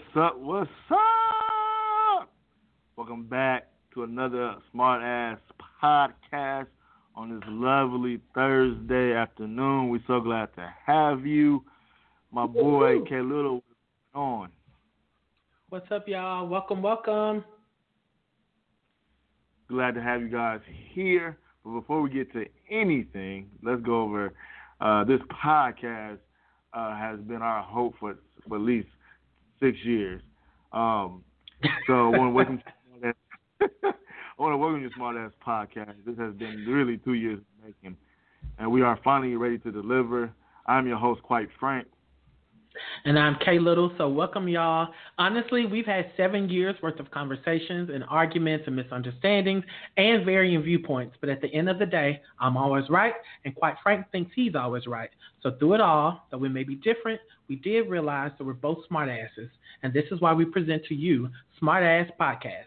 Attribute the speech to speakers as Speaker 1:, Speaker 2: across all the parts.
Speaker 1: What's up? What's up? Welcome back to another Smart Ass podcast on this lovely Thursday afternoon. We're so glad to have you. My boy K Little on.
Speaker 2: What's up, y'all? Welcome, welcome.
Speaker 1: Glad to have you guys here. But before we get to anything, let's go over uh, this podcast uh, has been our hope for, for at least six years. Um, so I want to welcome I want to welcome you to Smart Ass Podcast. This has been really two years making, and we are finally ready to deliver. I'm your host, Quite Frank.
Speaker 2: And I'm K Little, so welcome y'all. Honestly, we've had seven years worth of conversations and arguments and misunderstandings and varying viewpoints. But at the end of the day, I'm always right, and quite Frank thinks he's always right. So through it all, though we may be different, we did realize that we're both smart asses. And this is why we present to you Smart Ass Podcast.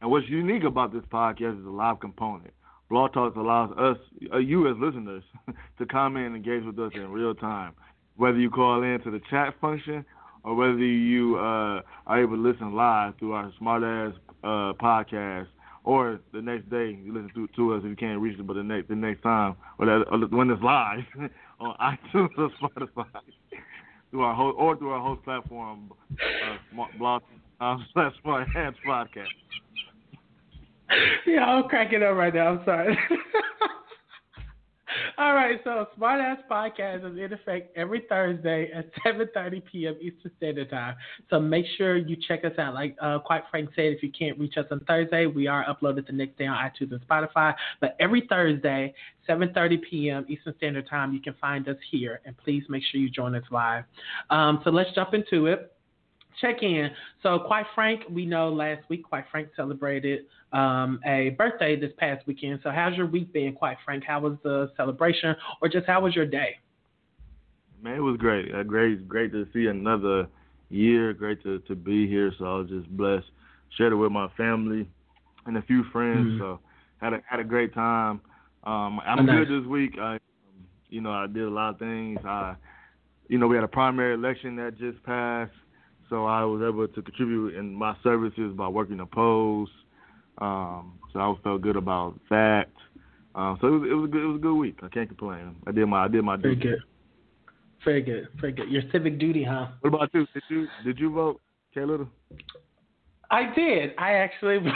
Speaker 1: And what's unique about this podcast is the live component. Blog Talks allows us, uh, you as listeners, to comment and engage with us in real time whether you call in to the chat function or whether you uh, are able to listen live through our smart ass uh, podcast, or the next day you listen to, to us if you can't reach it, but the next the next time or, that, or when it's live on iTunes or Spotify through our host or through our host platform, uh, blog um, slash smart ass podcast.
Speaker 2: Yeah, I'm cracking up right now. I'm sorry. All right, so Smart Ass Podcast is in effect every Thursday at 7:30 p.m. Eastern Standard Time. So make sure you check us out. Like uh, quite Frank said, if you can't reach us on Thursday, we are uploaded the next day on iTunes and Spotify. But every Thursday, 7:30 p.m. Eastern Standard Time, you can find us here, and please make sure you join us live. Um, so let's jump into it check in. So, quite frank, we know last week, quite frank celebrated um, a birthday this past weekend. So, how's your week been, quite frank? How was the celebration, or just how was your day?
Speaker 1: Man, it was great. Uh, great, great to see another year. Great to, to be here. So I was just blessed. Shared it with my family and a few friends. Mm-hmm. So had a had a great time. Um, I'm nice. good this week. I, you know, I did a lot of things. I, you know, we had a primary election that just passed. So I was able to contribute in my services by working the polls. Um, so I felt good about that. Um, so it was it was a good it was a good week. I can't complain. I did my I did my
Speaker 2: duty. Very good. Very good. Very good. Your civic duty, huh?
Speaker 1: What about you? Did you did you vote, K Little?
Speaker 2: I did. I actually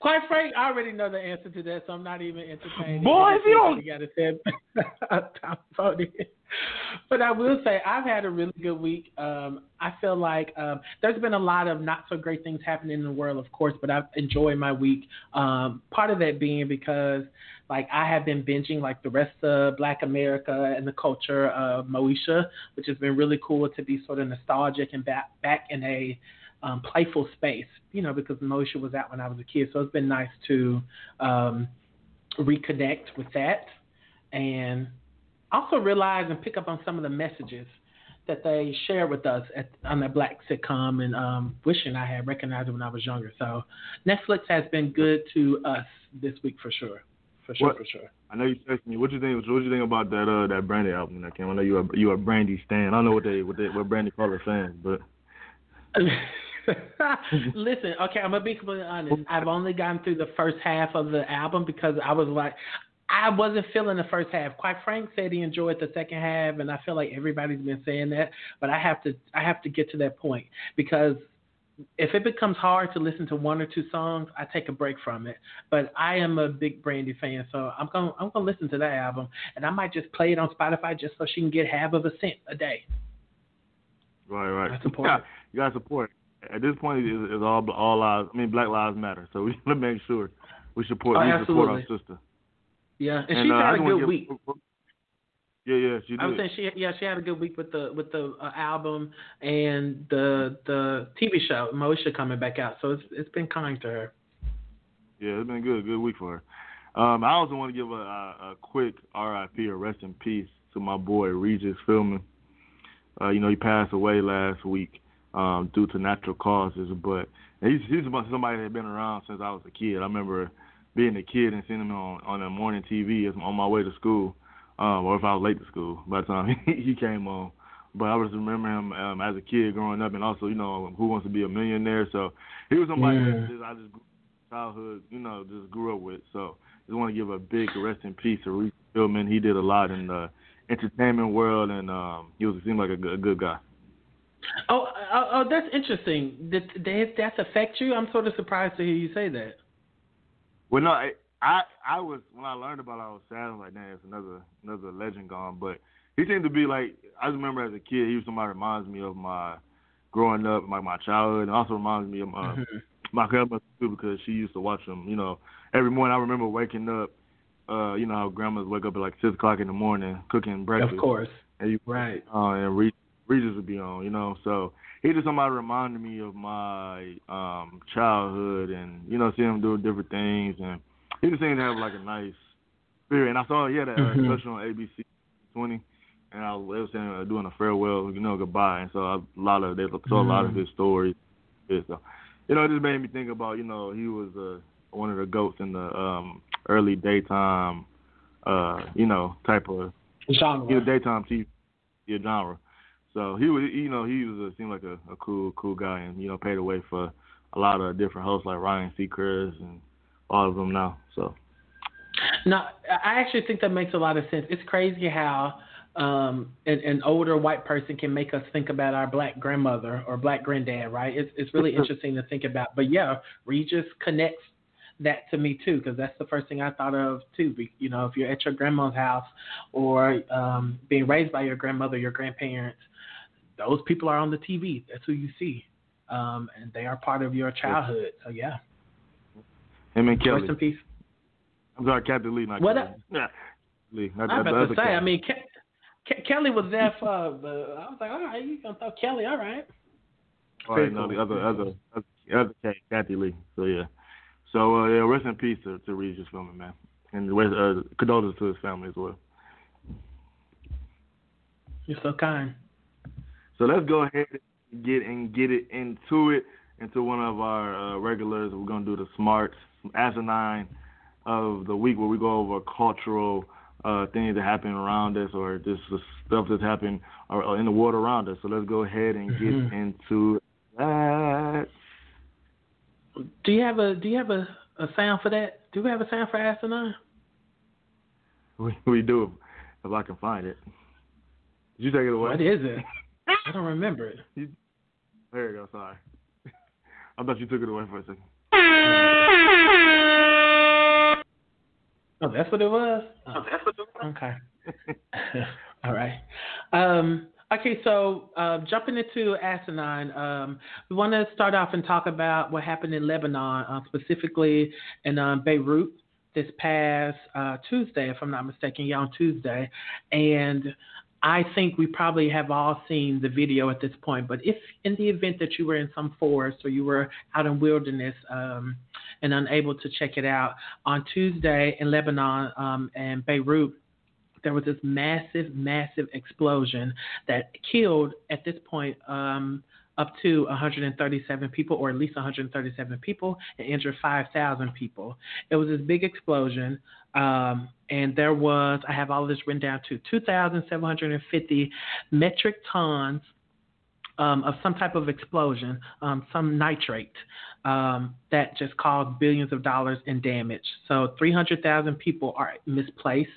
Speaker 2: Quite frank, I already know the answer to that, so I'm not even entertaining.
Speaker 1: Boy, if you don't,
Speaker 2: you gotta say But I will say I've had a really good week. Um, I feel like um, there's been a lot of not so great things happening in the world, of course, but I've enjoyed my week. Um, part of that being because like I have been binging like the rest of Black America and the culture of Moesha, which has been really cool to be sort of nostalgic and back back in a um, playful space, you know, because Moesha was out when I was a kid. So it's been nice to um, reconnect with that and also realize and pick up on some of the messages that they share with us at, on that black sitcom and um, wishing I had recognized it when I was younger. So Netflix has been good to us this week for sure. For sure,
Speaker 1: what,
Speaker 2: for sure.
Speaker 1: I know you texted me. What you think? What you think about that uh, that Brandy album that came? I know you are you are Brandy stan. I don't know what they what they what Brandy fans, but
Speaker 2: Listen, okay, I'm gonna be completely honest. I've only gotten through the first half of the album because I was like, I wasn't feeling the first half. Quite Frank said he enjoyed the second half, and I feel like everybody's been saying that. But I have to, I have to get to that point because if it becomes hard to listen to one or two songs, I take a break from it. But I am a big Brandy fan, so I'm gonna, I'm gonna listen to that album, and I might just play it on Spotify just so she can get half of a cent a day.
Speaker 1: Right, right. I support. Yeah, you gotta support at this point, it's, it's all all lives. I mean, Black Lives Matter. So we want to make sure we support
Speaker 2: oh,
Speaker 1: we support our sister.
Speaker 2: Yeah, and, and she's uh, had a good
Speaker 1: give,
Speaker 2: week.
Speaker 1: Yeah, yeah, she did.
Speaker 2: I was saying she yeah she had a good week with the with the uh, album and the the TV show Moesha coming back out. So it's it's been kind to her.
Speaker 1: Yeah, it's been good good week for her. Um, I also want to give a, a, a quick R.I.P. or rest in peace to my boy Regis Philbin. Uh, you know, he passed away last week um, due to natural causes. But he's he's somebody that had been around since I was a kid. I remember being a kid and seeing him on on the morning TV on my way to school, um, or if I was late to school. By the time he, he came on but I just remember him um, as a kid growing up, and also you know Who Wants to Be a Millionaire. So he was somebody yeah. that just, I just childhood, you know, just grew up with. So just want to give a big rest in peace to Reese Philbin. He did a lot in the entertainment world, and um, he was seemed like a good, a good guy.
Speaker 2: Oh, oh, oh, that's interesting. Did, did that affect you? I'm sort of surprised to hear you say that.
Speaker 1: Well, no, I, I, I was when I learned about it, I was sad. I was like, "Damn, it's another another legend gone." But he seemed to be like I remember as a kid, he was somebody that reminds me of my growing up, like my childhood, and also reminds me of my mm-hmm. my grandmother too because she used to watch him. You know, every morning I remember waking up. Uh, you know how grandmas wake up at like six o'clock in the morning cooking breakfast.
Speaker 2: Of course.
Speaker 1: And you,
Speaker 2: right.
Speaker 1: Uh, and Regis would be on. You know, so he just somebody reminded me of my um childhood and you know seeing him doing different things and he just seemed to have like a nice spirit. And I saw he had a mm-hmm. special on ABC 20 and I was saying uh, doing a farewell, you know, goodbye. And so a lot of they saw mm-hmm. a lot of mm-hmm. his stories. So you know, it just made me think about you know he was uh, one of the goats in the um, early daytime, uh, you know, type of
Speaker 2: genre.
Speaker 1: He was daytime TV genre. So he was, you know, he was uh, seemed like a, a cool, cool guy, and you know, paid away for a lot of different hosts like Ryan Seacrest and all of them now. So.
Speaker 2: No, I actually think that makes a lot of sense. It's crazy how um, an, an, older white person can make us think about our black grandmother or black granddad, right? It's, it's really interesting to think about. But yeah, Regis connects that to me too, because that's the first thing I thought of too. You know, if you're at your grandma's house or um, being raised by your grandmother, your grandparents, those people are on the TV. That's who you see, um, and they are part of your childhood. So yeah.
Speaker 1: Him and Kelly.
Speaker 2: Rest in peace.
Speaker 1: I'm sorry, Kathie Lee, not
Speaker 2: what
Speaker 1: Kelly. Yeah.
Speaker 2: Lee. Not, I'm about to say. Kelly. I mean, Ke- Ke- Kelly was there for. But I was like, all right, you gonna throw Kelly? All right.
Speaker 1: All right, no, the other other other, other Kathie Lee. So yeah. So uh, yeah, rest in peace to, to Regis Philbin, man, and uh, condolences to his family as well.
Speaker 2: You're so kind.
Speaker 1: So let's go ahead and get and get it into it into one of our uh, regulars. We're gonna do the smarts asinine of the week, where we go over cultural uh, things that happen around us or just the stuff that's happening or, or in the world around us. So let's go ahead and get mm-hmm. into that.
Speaker 2: Do you have a Do you have a, a sound for that? Do we have a sound for asinine?
Speaker 1: We we do, if I can find it. Did you take it away?
Speaker 2: What is it? I don't remember it. You,
Speaker 1: there you go. Sorry. I thought you took it away for a second.
Speaker 2: Oh, that's what it was. Oh, that's what it was. Okay. All right. Um, okay, so uh, jumping into asinine, um, we want to start off and talk about what happened in Lebanon, uh, specifically in um, Beirut this past uh, Tuesday, if I'm not mistaken, yeah, on Tuesday, and I think we probably have all seen the video at this point, but if in the event that you were in some forest or you were out in wilderness um, and unable to check it out, on Tuesday in Lebanon um, and Beirut, there was this massive, massive explosion that killed at this point um, up to 137 people, or at least 137 people, and injured 5,000 people. It was this big explosion, um, and there was, I have all this written down to 2,750 metric tons um, of some type of explosion, um, some nitrate um, that just caused billions of dollars in damage. So 300,000 people are misplaced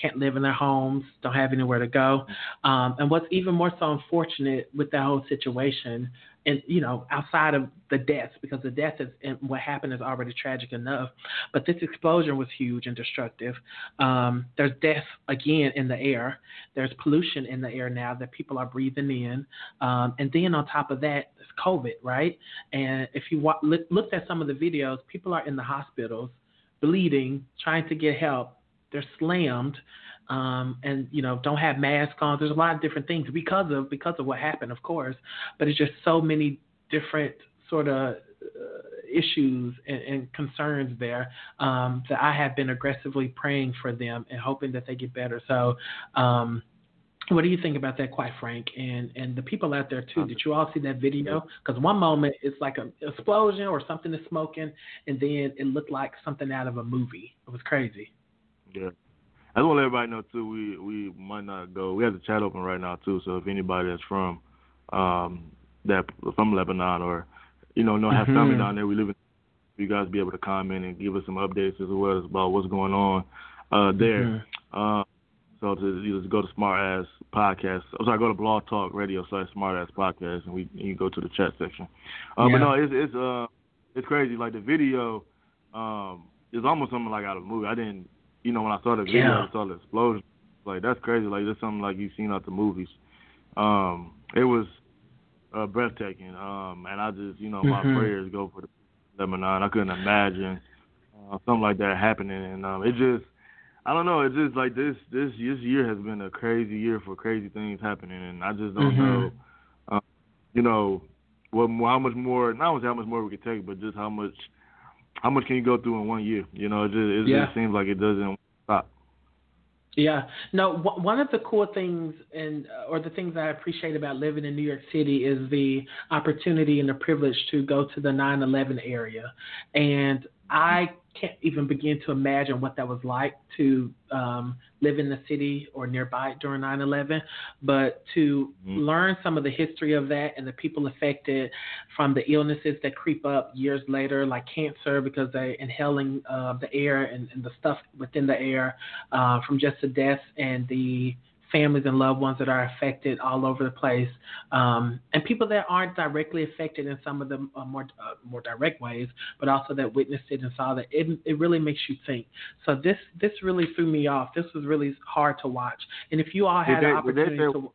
Speaker 2: can't live in their homes, don't have anywhere to go. Um, and what's even more so unfortunate with that whole situation, and you know, outside of the deaths, because the death is and what happened is already tragic enough, but this explosion was huge and destructive. Um, there's death again in the air. There's pollution in the air now that people are breathing in, um, and then on top of that, there's COVID, right? And if you wa- look, looked at some of the videos, people are in the hospitals bleeding, trying to get help they're slammed um, and you know don't have masks on. There's a lot of different things because of because of what happened, of course. But it's just so many different sort of uh, issues and, and, concerns there um, that I have been aggressively praying for them and hoping that they get better. So. Um, what do you think about that, quite frank? And and the people out there too. Did you all see that video? Because one moment it's like an explosion or something is smoking, and then it looked like something out of a movie. It was crazy.
Speaker 1: Yeah. I want to let everybody know too. We we might not go. We have the chat open right now too. So if anybody that's from um that from Lebanon or you know know have mm-hmm. family down there, we live in. You guys be able to comment and give us some updates as well as about what's going on uh there. Mm-hmm. Uh, so to you just go to Smart Ass Podcast. I'm sorry, go to Blog Talk Radio slash Smart Ass Podcast, and we and you go to the chat section. Uh, yeah. But no, it's it's uh it's crazy. Like the video, um, is almost something like out of a movie. I didn't, you know, when I saw the video, yeah. I saw the explosion. Like that's crazy. Like that's something like you've seen out the movies. Um, it was uh, breathtaking. Um, and I just, you know, my mm-hmm. prayers go for the Lebanon. I couldn't imagine uh, something like that happening, and um, it just I don't know. It's just like this. This this year has been a crazy year for crazy things happening, and I just don't mm-hmm. know. Um, you know, what how much more? Not only how much more we could take, but just how much how much can you go through in one year? You know, it just it yeah. just seems like it doesn't stop.
Speaker 2: Yeah. No, one of the cool things and or the things I appreciate about living in New York City is the opportunity and the privilege to go to the 9/11 area. And I can't even begin to imagine what that was like to um, live in the city or nearby during 9/11, but to mm-hmm. learn some of the history of that and the people affected from the illnesses that creep up years later, like cancer, because they're inhaling uh, the air and, and, the stuff within the air uh, from just the deaths and the families and loved ones that are affected all over the place, um, and people that aren't directly affected in some of the uh, more uh, more direct ways, but also that witnessed it and saw that it it really makes you think. So this this really threw me off. This was really hard to watch. And if you all had an opportunity say, to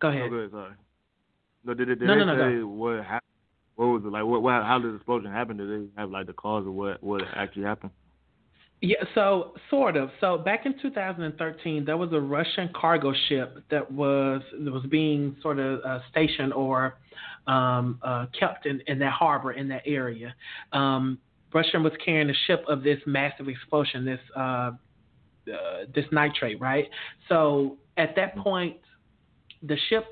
Speaker 2: go ahead.
Speaker 1: Oh, sorry. No, did, did, no, no, no, say no. what happened? What was it like? What, what how did the explosion happen? Did they have like the cause of what what actually happened?
Speaker 2: Yeah, so sort of. So back in 2013, there was a Russian cargo ship that was that was being sort of uh, stationed or um, uh, kept in, in that harbor in that area. Um, Russia was carrying a ship of this massive explosion, this uh, uh, this nitrate, right? So at that point, the ship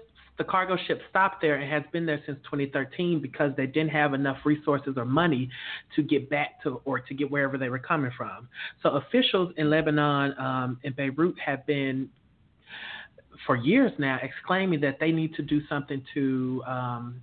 Speaker 2: the cargo ship stopped there and has been there since 2013 because they didn't have enough resources or money to get back to or to get wherever they were coming from. So officials in Lebanon um, and Beirut have been for years now exclaiming that they need to do something to um,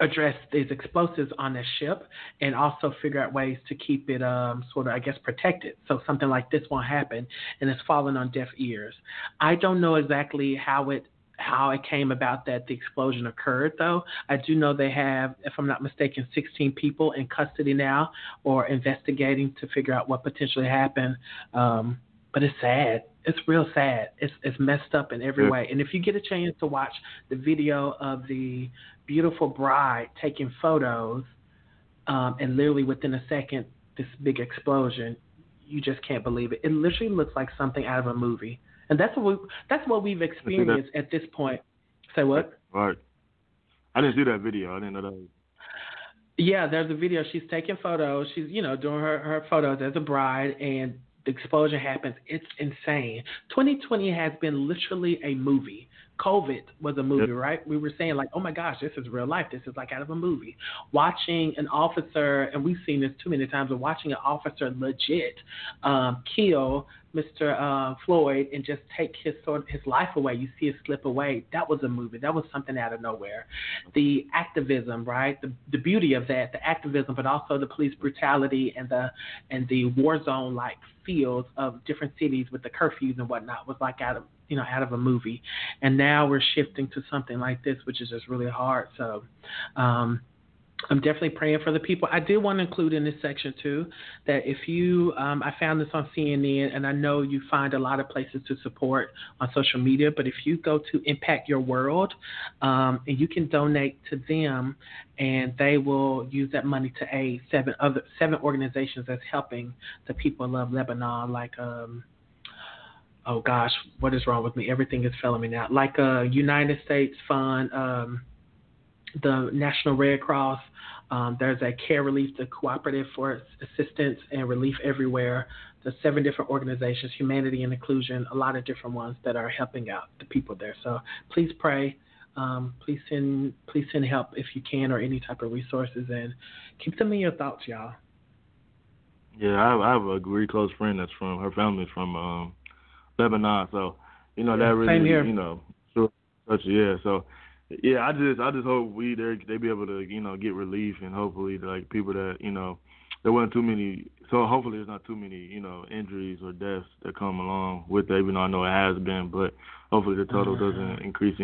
Speaker 2: address these explosives on the ship and also figure out ways to keep it um, sort of, I guess, protected so something like this won't happen and it's fallen on deaf ears. I don't know exactly how it how it came about that the explosion occurred, though. I do know they have, if I'm not mistaken, 16 people in custody now or investigating to figure out what potentially happened. Um, but it's sad. It's real sad. It's it's messed up in every way. And if you get a chance to watch the video of the beautiful bride taking photos, um, and literally within a second, this big explosion, you just can't believe it. It literally looks like something out of a movie and that's what we, that's what we've experienced at this point. Say what?
Speaker 1: Right. I didn't see that video. I didn't know that. Was...
Speaker 2: Yeah, there's a video. She's taking photos. She's you know doing her her photos as a bride, and the explosion happens. It's insane. 2020 has been literally a movie. COVID was a movie, yep. right? We were saying like, oh my gosh, this is real life. This is like out of a movie. Watching an officer, and we've seen this too many times, of watching an officer legit um, kill Mr. Uh, Floyd and just take his sort of his life away. You see it slip away. That was a movie. That was something out of nowhere. The activism, right? The the beauty of that, the activism, but also the police brutality and the and the war zone like feels of different cities with the curfews and whatnot was like out of you know out of a movie. And now we're shifting to something like this, which is just really hard. So. Um, I'm definitely praying for the people. I did want to include in this section too that if you, um, I found this on CNN, and I know you find a lot of places to support on social media, but if you go to Impact Your World, um, and you can donate to them, and they will use that money to aid seven other seven organizations that's helping the people of Lebanon, like. Um, oh gosh, what is wrong with me? Everything is failing me now. Like a uh, United States Fund, um, the National Red Cross. Um, there's a Care Relief, the Cooperative for Assistance and Relief Everywhere. There's seven different organizations, Humanity and Inclusion, a lot of different ones that are helping out the people there. So please pray. Um, please send please send help if you can or any type of resources and keep them in your thoughts, y'all.
Speaker 1: Yeah, I have, I have a really close friend that's from her family's from um Lebanon, so you know that really you know sure yeah so yeah I just I just hope we they they be able to you know get relief and hopefully like people that you know there weren't too many so hopefully there's not too many you know injuries or deaths that come along with it even though I know it has been but hopefully the total
Speaker 2: Mhm.
Speaker 1: doesn't increase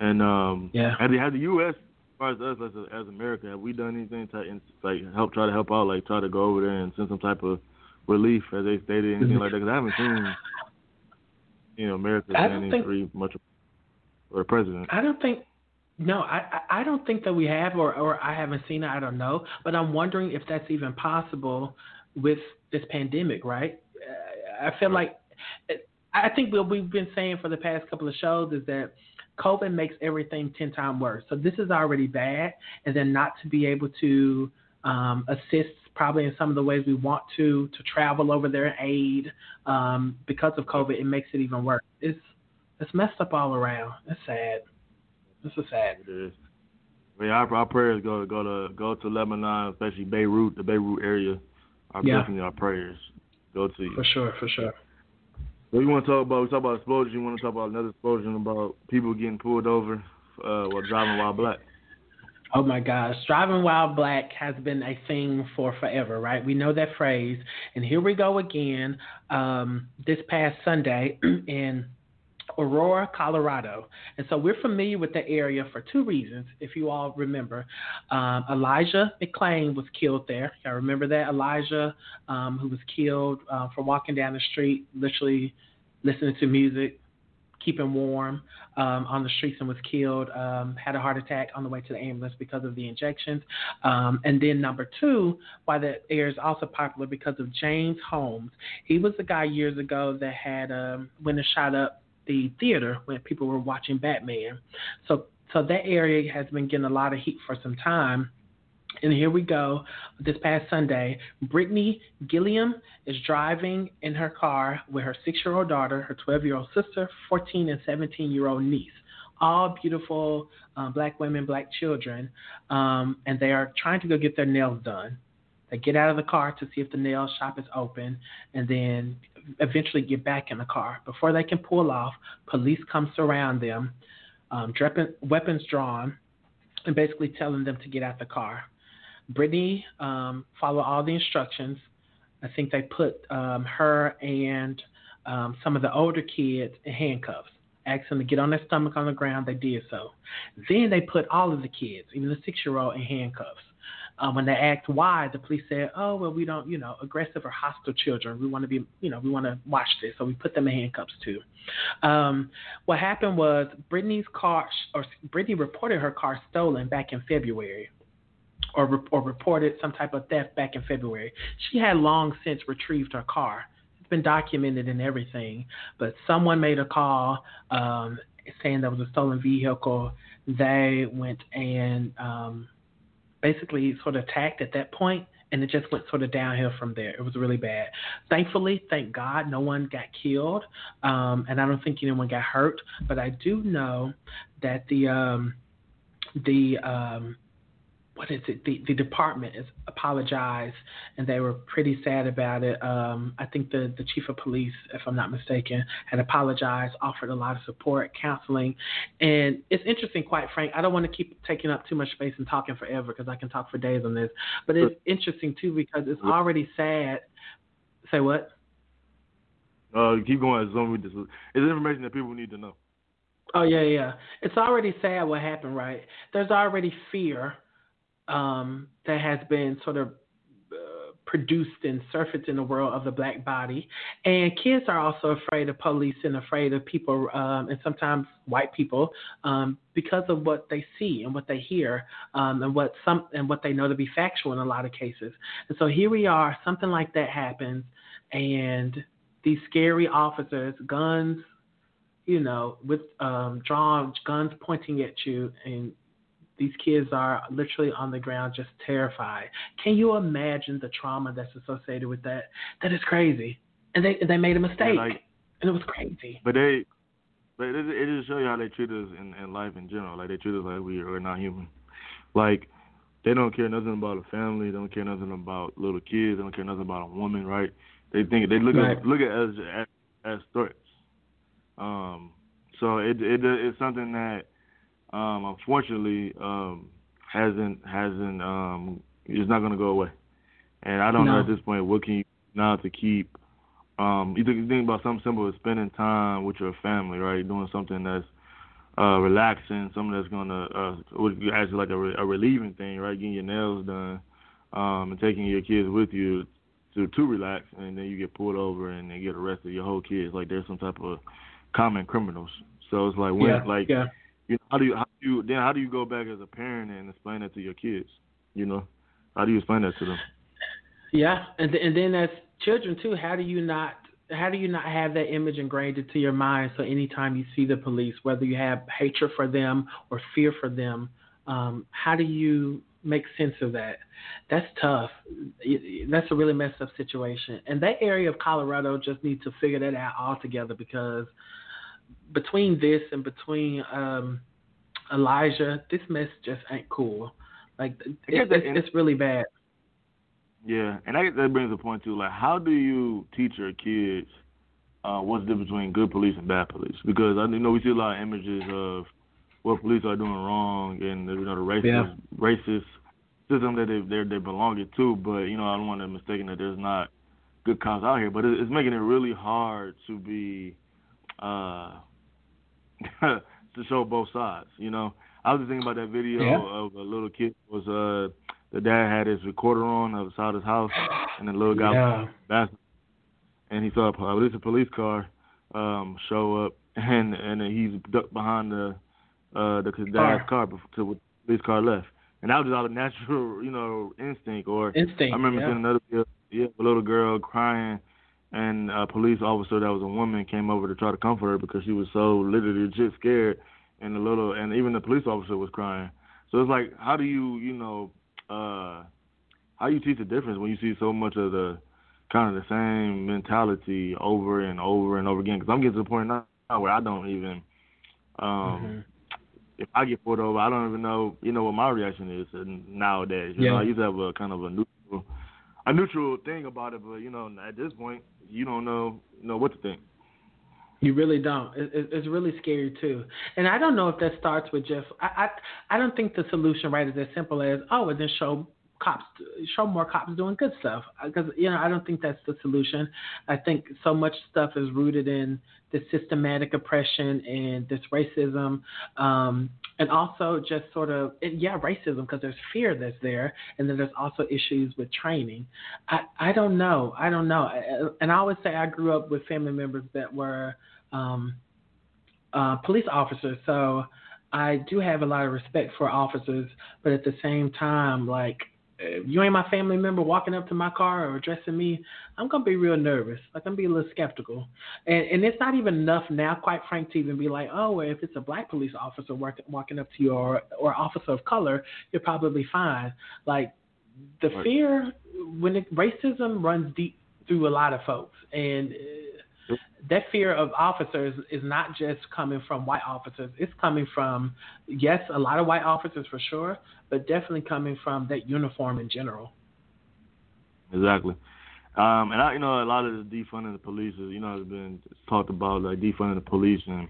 Speaker 1: and um
Speaker 2: Yeah.
Speaker 1: has the, has the U.S. as far as us as, as America have we done anything to like help try to help out like try to go over there and send some type of relief as they stated anything like that because I haven't seen you know America
Speaker 2: I
Speaker 1: saying
Speaker 2: don't
Speaker 1: anything
Speaker 2: think-
Speaker 1: free much or the president.
Speaker 2: I don't think. No, I I don't think that we have, or or I haven't seen it. I don't know, but I'm wondering if that's even possible with this pandemic, right? I feel like I think what we've been saying for the past couple of shows is that COVID makes everything ten times worse. So this is already bad, and then not to be able to um, assist probably in some of the ways we want to to travel over there and aid um, because of COVID, it makes it even worse. It's it's messed up all around. It's sad. This is sad.
Speaker 1: It is. Yeah, our, our prayers go go to go to Lebanon, especially Beirut, the Beirut area. Our
Speaker 2: Yeah.
Speaker 1: definitely our prayers go to you.
Speaker 2: For sure, for sure.
Speaker 1: What you want to talk about? We talk about explosion. You want to talk about another explosion about people getting pulled over uh, while driving while black?
Speaker 2: Oh my gosh, driving while black has been a thing for forever, right? We know that phrase, and here we go again. Um, this past Sunday in Aurora, Colorado, and so we're familiar with the area for two reasons. If you all remember, um, Elijah McClain was killed there. Y'all remember that Elijah, um, who was killed uh, for walking down the street, literally listening to music, keeping warm um, on the streets and was killed, um, had a heart attack on the way to the ambulance because of the injections. Um, and then number two, why the air is also popular because of James Holmes. He was the guy years ago that had um, went and shot up the theater when people were watching Batman. So so that area has been getting a lot of heat for some time. And here we go. This past Sunday, Brittany Gilliam is driving in her car with her six year old daughter, her 12 year old sister, 14 and 17 year old niece. All beautiful uh, black women, black children. Um, and they are trying to go get their nails done. They get out of the car to see if the nail shop is open and then eventually get back in the car. Before they can pull off, police come surround them, um, drepping- weapons drawn, and basically telling them to get out the car. Brittany um, followed all the instructions. I think they put um, her and um, some of the older kids in handcuffs. Asked them to get on their stomach on the ground. They did so. Then they put all of the kids, even the six-year-old, in handcuffs. Um, when they asked why, the police said, "Oh, well, we don't, you know, aggressive or hostile children. We want to be, you know, we want to watch this, so we put them in handcuffs too." Um, what happened was Brittany's car, or Brittany reported her car stolen back in February or, or reported some type of theft back in February. She had long since retrieved her car. It's been documented and everything, but someone made a call um, saying there was a stolen vehicle. They went and um, basically sort of attacked at that point, and it just went sort of downhill from there. It was really bad. Thankfully, thank God, no one got killed, um, and I don't think anyone got hurt. But I do know that the um, the um, what is it? The the department has apologized, and they were pretty sad about it. Um, I think the the chief of police, if I'm not mistaken, had apologized, offered a lot of support, counseling, and it's interesting. Quite frank, I don't want to keep taking up too much space and talking forever because I can talk for days on this. But it's interesting too because it's already sad. Say what?
Speaker 1: Uh, keep going. It's, information that people need to know.
Speaker 2: Oh yeah, yeah. It's already sad what happened, right? There's already fear um, that has been sort of uh, produced and surfaced in the world of the black body, and kids are also afraid of police and afraid of people, um, and sometimes white people, um, because of what they see and what they hear, um, and what some and what they know to be factual in a lot of cases. And so here we are, something like that happens, and these scary officers, guns you know, with um, drawn guns pointing at you, and these kids are literally on the ground just terrified. Can you imagine the trauma that's associated with that? That is crazy. And they they made a mistake,
Speaker 1: like,
Speaker 2: and it was crazy.
Speaker 1: But they, but it, it just show you how they treat us in, in life in general. Like they treat us like we are not human. Like they don't care nothing about a family. They don't care nothing about little kids. They don't care nothing about a woman, right? They think they look right. at look at as as, as threats. Um, so it, it it's something that um, unfortunately um, hasn't hasn't um, is not going to go away. And I don't no. know at this point what can you now to keep. Um, you think, you think about something simple as spending time with your family, right? Doing something that's uh, relaxing, something that's gonna uh, actually like a, a relieving thing, right? Getting your nails done, um, and taking your kids with you to to relax, and then you get pulled over and they get arrested. Your whole kids like there's some type of common criminals. So it's like when
Speaker 2: yeah,
Speaker 1: like
Speaker 2: yeah.
Speaker 1: You know, how do you how do you then how do you go back as a parent and explain that to your kids? You know, how do you explain that to them?
Speaker 2: Yeah, and and then as children too, how do you not how do you not have that image ingrained into your mind? So anytime you see the police, whether you have hatred for them or fear for them, um, how do you make sense of that? That's tough. That's a really messed up situation. And that area of Colorado just needs to figure that out altogether because between this and between um, Elijah, this mess just ain't cool. Like it, it's, it's really bad.
Speaker 1: Yeah, and I guess that brings a point too. Like, how do you teach your kids uh, what's the difference between good police and bad police? Because I you know we see a lot of images of what police are doing wrong and you know the racist yeah. racist system that they they they belong to. But you know I don't want to mistaken that there's not good cops out here. But it's making it really hard to be uh to show both sides. You know, I was just thinking about that video
Speaker 2: yeah.
Speaker 1: of a little kid was uh the dad had his recorder on outside his house, and the little guy
Speaker 2: yeah.
Speaker 1: was and he saw a, least a police car um, show up, and and he's ducked behind the uh, the dad's car before the police car left, and that was just out of natural, you know, instinct. Or
Speaker 2: instinct.
Speaker 1: I remember
Speaker 2: yeah.
Speaker 1: seeing another video, yeah, a little girl crying, and a police officer that was a woman came over to try to comfort her because she was so literally just scared, and the little and even the police officer was crying. So it's like, how do you, you know, uh, how you teach the difference when you see so much of the kind of the same mentality over and over and over again? Because I'm getting to the point now where I don't even, um, mm-hmm. if I get pulled over, I don't even know, you know, what my reaction is nowadays. You
Speaker 2: yeah.
Speaker 1: know, I used to have a kind of a neutral, a neutral thing about it, but you know, at this point, you don't know, you know what to think.
Speaker 2: You really don't. it's really scary too. And I don't know if that starts with just. I, I I don't think the solution right is as simple as oh, and then show cops show more cops doing good stuff because you know I don't think that's the solution. I think so much stuff is rooted in this systematic oppression and this racism, um, and also just sort of yeah racism because there's fear that's there, and then there's also issues with training. I I don't know. I don't know. And I always say I grew up with family members that were um, uh, police officers. So I do have a lot of respect for officers, but at the same time, like if you ain't my family member walking up to my car or addressing me, I'm gonna be real nervous. Like I'm gonna be a little skeptical, and and it's not even enough now, quite frank, to even be like, oh, if it's a black police officer walking walking up to you or or officer of color, you're probably fine. Like the fear when it, racism runs deep through a lot of folks, and that fear of officers is not just coming from white officers. It's coming from, yes, a lot of white officers for sure, but definitely coming from that uniform in general.
Speaker 1: Exactly. Um, and I, you know, a lot of the defunding the police is, you know, has been talked about like defunding the police and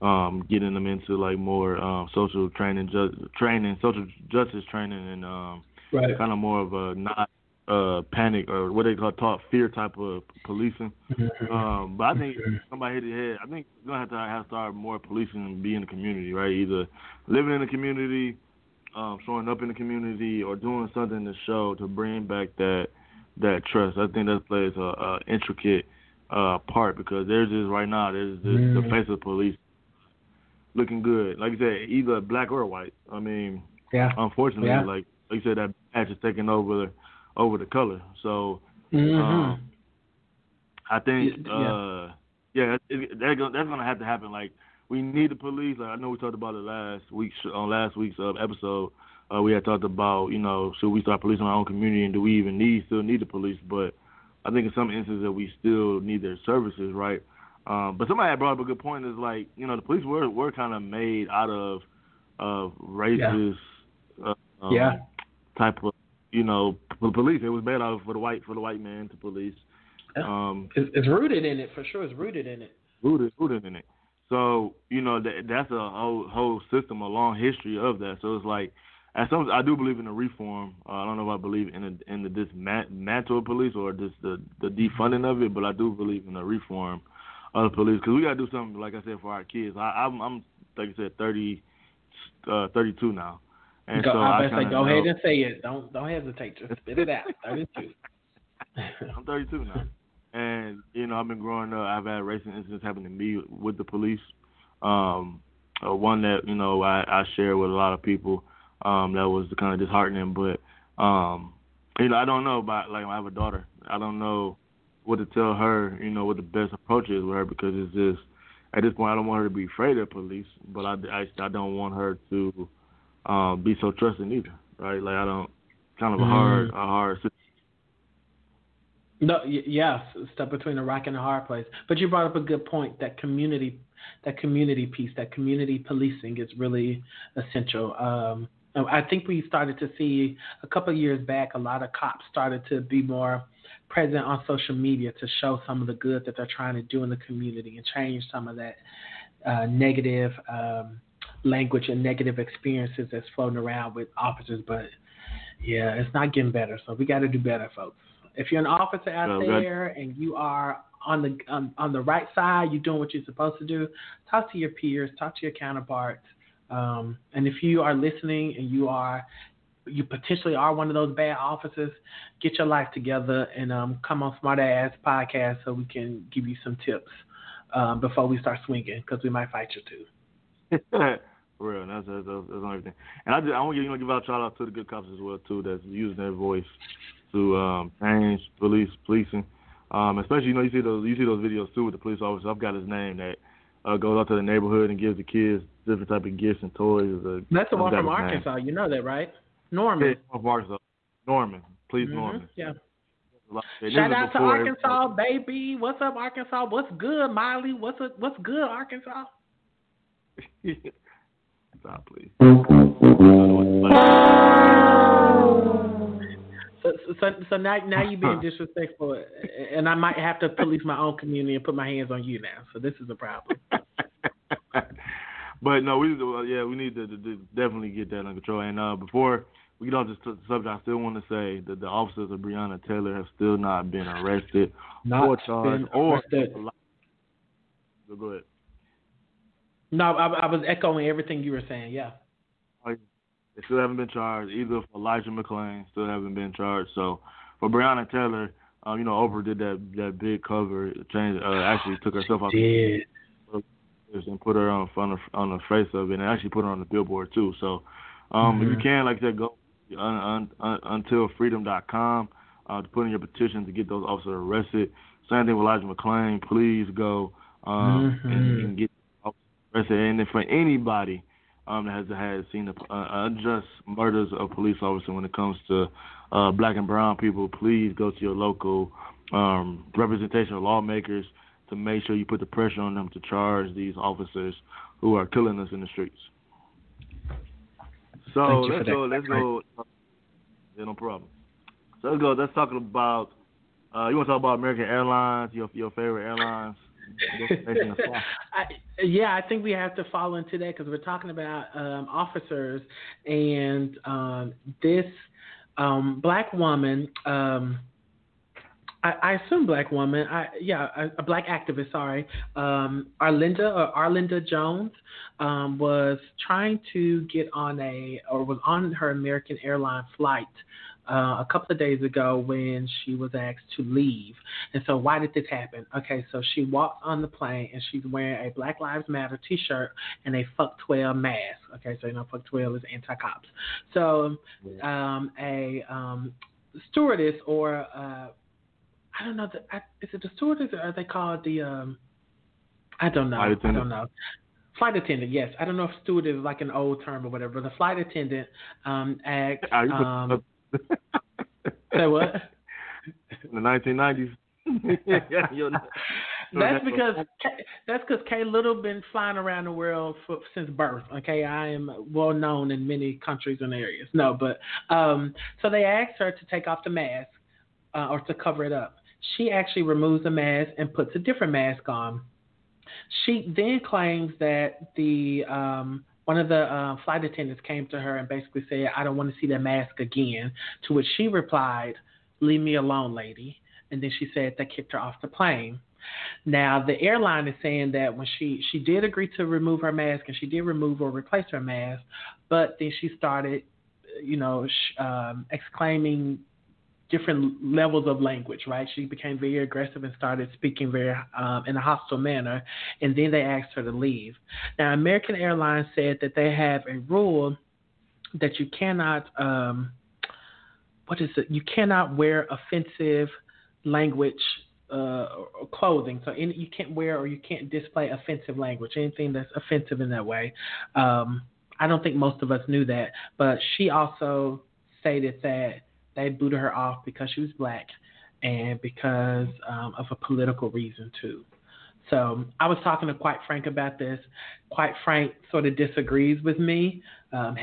Speaker 1: um, getting them into like more um, social training, ju- training, social justice training, and um,
Speaker 2: right.
Speaker 1: kind of more of a not uh, panic or what they call taught fear type of policing.
Speaker 2: Mm-hmm.
Speaker 1: Um, but I think somebody hit the head. I think we're gonna have to have to start more policing and be in the community, right? Either living in the community, um, showing up in the community, or doing something to show to bring back that that trust. I think that plays a, a intricate uh, part because there's just right now there's this, mm-hmm. the face of police looking good. Like you said, either black or white. I mean,
Speaker 2: yeah.
Speaker 1: Unfortunately,
Speaker 2: yeah.
Speaker 1: like like you said, that patch is taking over over the color. So
Speaker 2: mm-hmm.
Speaker 1: um, I think
Speaker 2: yeah,
Speaker 1: uh, yeah, it, that's gonna have to happen. Like we need the police. Like I know we talked about it last week on last week's uh, episode. Uh, we had talked about you know should we start policing our own community and do we even need still need the police? But I think in some instances that we still need their services, right? Um, but somebody had brought up a good point. Is like you know the police were were kind of made out of of racist
Speaker 2: yeah. Uh, um, yeah
Speaker 1: type of you know for the police. It was made out for the white for the white man to police.
Speaker 2: Um, it's, it's rooted in it for sure. It's rooted in it.
Speaker 1: Rooted, rooted in it. So you know that that's a whole whole system, a long history of that. So it's like, as some I do believe in the reform. Uh, I don't know if I believe in the, in the dismantle of police or just the the defunding of it, but I do believe in the reform of the police because we gotta do something like I said for our kids. I, I'm, I'm like I said, 30, uh, 32 now. And
Speaker 2: go,
Speaker 1: so
Speaker 2: I,
Speaker 1: I
Speaker 2: say, go know, ahead and say it. Don't don't hesitate. Just spit it out. Thirty two.
Speaker 1: I'm 32 now, and you know I've been growing up. I've had racing incidents happen to me with the police. Um, uh, one that you know I, I share with a lot of people. Um, that was kind of disheartening, but um, you know I don't know about like I have a daughter. I don't know what to tell her. You know what the best approach is with her because it's just at this point I don't want her to be afraid of police, but I I, I don't want her to um, be so trusting either, right? Like I don't kind of a hard mm. a hard.
Speaker 2: No, yes, step between a rock and a hard place. But you brought up a good point that community, that community piece, that community policing is really essential. Um, I think we started to see a couple of years back, a lot of cops started to be more present on social media to show some of the good that they're trying to do in the community and change some of that uh, negative um, language and negative experiences that's floating around with officers. But yeah, it's not getting better. So we got to do better, folks. If you're an officer out there and you are on the um, on the right side, you're doing what you're supposed to do. Talk to your peers, talk to your counterparts. Um, and if you are listening and you are you potentially are one of those bad officers, get your life together and um, come on Smart Ass Podcast so we can give you some tips um, before we start swinging because we might fight you
Speaker 1: too. For real, that's that's, that's, that's everything. And I just I want to you know give out shout out to the good cops as well too that's using their voice to um, change police policing. Um, especially you know you see those you see those videos too with the police officer. I've got his name that uh, goes out to the neighborhood and gives the kids different type of gifts and toys. Uh,
Speaker 2: that's the one from Arkansas. Name. You know that, right? Norman.
Speaker 1: Yeah, from Arkansas. Norman. Please,
Speaker 2: mm-hmm.
Speaker 1: Norman.
Speaker 2: Yeah. Shout out to Arkansas, baby. What's up, Arkansas? What's good, Miley? What's up, What's good, Arkansas?
Speaker 1: Stop, please.
Speaker 2: So, so, so now, now you're being disrespectful, and I might have to police my own community and put my hands on you now. So this is a problem.
Speaker 1: but no, we yeah, we need to, to, to, definitely get that under control. And uh, before we get off this subject, I still want to say that the officers of Breonna Taylor have still not been arrested
Speaker 2: not
Speaker 1: or charged or. Go ahead.
Speaker 2: No, I, I, was echoing everything you were saying. Yeah.
Speaker 1: They still haven't been charged either for Elijah McClain. Still haven't been charged. So for Breonna Taylor, um, you know, Oprah did that that big cover. Changed, uh, actually took herself off
Speaker 2: did.
Speaker 1: and put her on on the on the face of it, and actually put her on the billboard too. So um, mm-hmm. if you mm-hmm. can, like I said, go un, un, un, untilfreedom.com uh, to put in your petition to get those officers arrested. Same thing with Elijah McClain. Please go um, mm-hmm. and, and get And for anybody um, that has has seen the uh, unjust murders of police officers when it comes to uh, black and brown people, please go to your local um, representation of lawmakers to make sure you put the pressure on them to charge these officers who are killing us in the streets. So let's go. Let's go. Yeah, no problem. So let's go. Let's talk about. Uh, you want to talk about American Airlines, your your favorite airlines?
Speaker 2: I, yeah, I think we have to fall into that because we're talking about um, officers and um, this um, black woman. Um, I, I, assume black woman. I, yeah, a, a black activist. Sorry, um, Arlinda or Arlinda Jones um, was trying to get on a or was on her American airline flight uh, a couple of days ago when she was asked to leave. And so, why did this happen? Okay, so she walked on the plane and she's wearing a Black Lives Matter t shirt and a Fuck 12 mask. Okay, so you know, Fuck 12 is anti cops. So, um, a um, stewardess or, uh, I don't know, the, is it the stewardess or are they called the, um, I don't know. I don't know. Flight attendant, yes. I don't know if steward is like an old term or whatever. but The flight attendant um, asked. Um, Say what?
Speaker 1: In the 1990s.
Speaker 2: yeah, that's because that's because K Little been flying around the world for, since birth. Okay, I am well known in many countries and areas. No, but um, so they asked her to take off the mask uh, or to cover it up. She actually removes the mask and puts a different mask on. She then claims that the um, one of the uh, flight attendants came to her and basically said, "I don't want to see that mask again." To which she replied, "Leave me alone, lady." And then she said they kicked her off the plane. Now the airline is saying that when she she did agree to remove her mask and she did remove or replace her mask, but then she started, you know, sh- um, exclaiming different levels of language, right? She became very aggressive and started speaking very um, in a hostile manner, and then they asked her to leave. Now, American Airlines said that they have a rule that you cannot, um, what is it? You cannot wear offensive language uh, clothing. So any, you can't wear or you can't display offensive language, anything that's offensive in that way. Um, I don't think most of us knew that, but she also stated that they booted her off because she was black and because um, of a political reason too. So I was talking to Quite Frank about this. Quite Frank sort of disagrees with me um,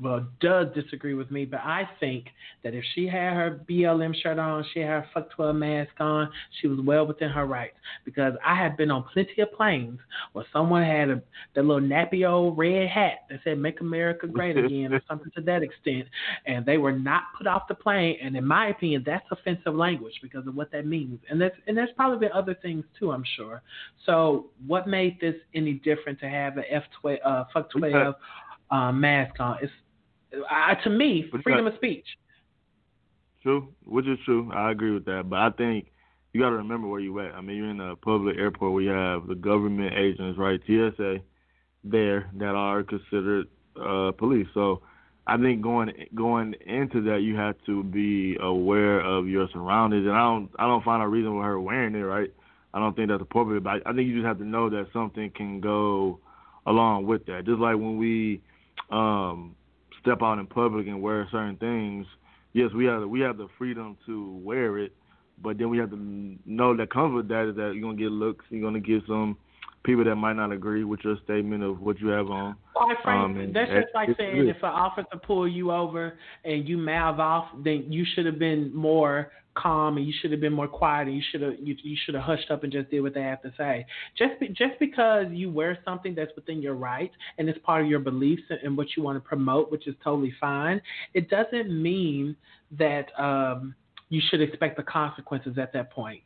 Speaker 2: well, does disagree with me, but I think that if she had her BLM shirt on, she had her fuck 12 mask on, she was well within her rights. Because I have been on plenty of planes where someone had a the little nappy old red hat that said "Make America Great Again" or something to that extent, and they were not put off the plane. And in my opinion, that's offensive language because of what that means. And that's and there's probably been other things too, I'm sure. So what made this any different to have an F 12 uh, fuck 12 uh, mask on. It's uh, to me freedom of speech.
Speaker 1: True, which is true. I agree with that, but I think you got to remember where you at. I mean, you're in a public airport We have the government agents, right, TSA, there that are considered uh, police. So I think going going into that, you have to be aware of your surroundings, and I don't I don't find a reason for her wearing it, right? I don't think that's appropriate, but I think you just have to know that something can go along with that. Just like when we um, step out in public and wear certain things, yes, we have we have the freedom to wear it, but then we have to know that comes with that is that you're gonna get looks, you're gonna get some people that might not agree with your statement of what you have on.
Speaker 2: Quite frankly, um, that's just like saying if an officer pull you over and you mouth off, then you should have been more calm and you should have been more quiet and you should have you, you should have hushed up and just did what they have to say. Just be, just because you wear something that's within your rights and it's part of your beliefs and, and what you want to promote, which is totally fine, it doesn't mean that um, you should expect the consequences at that point.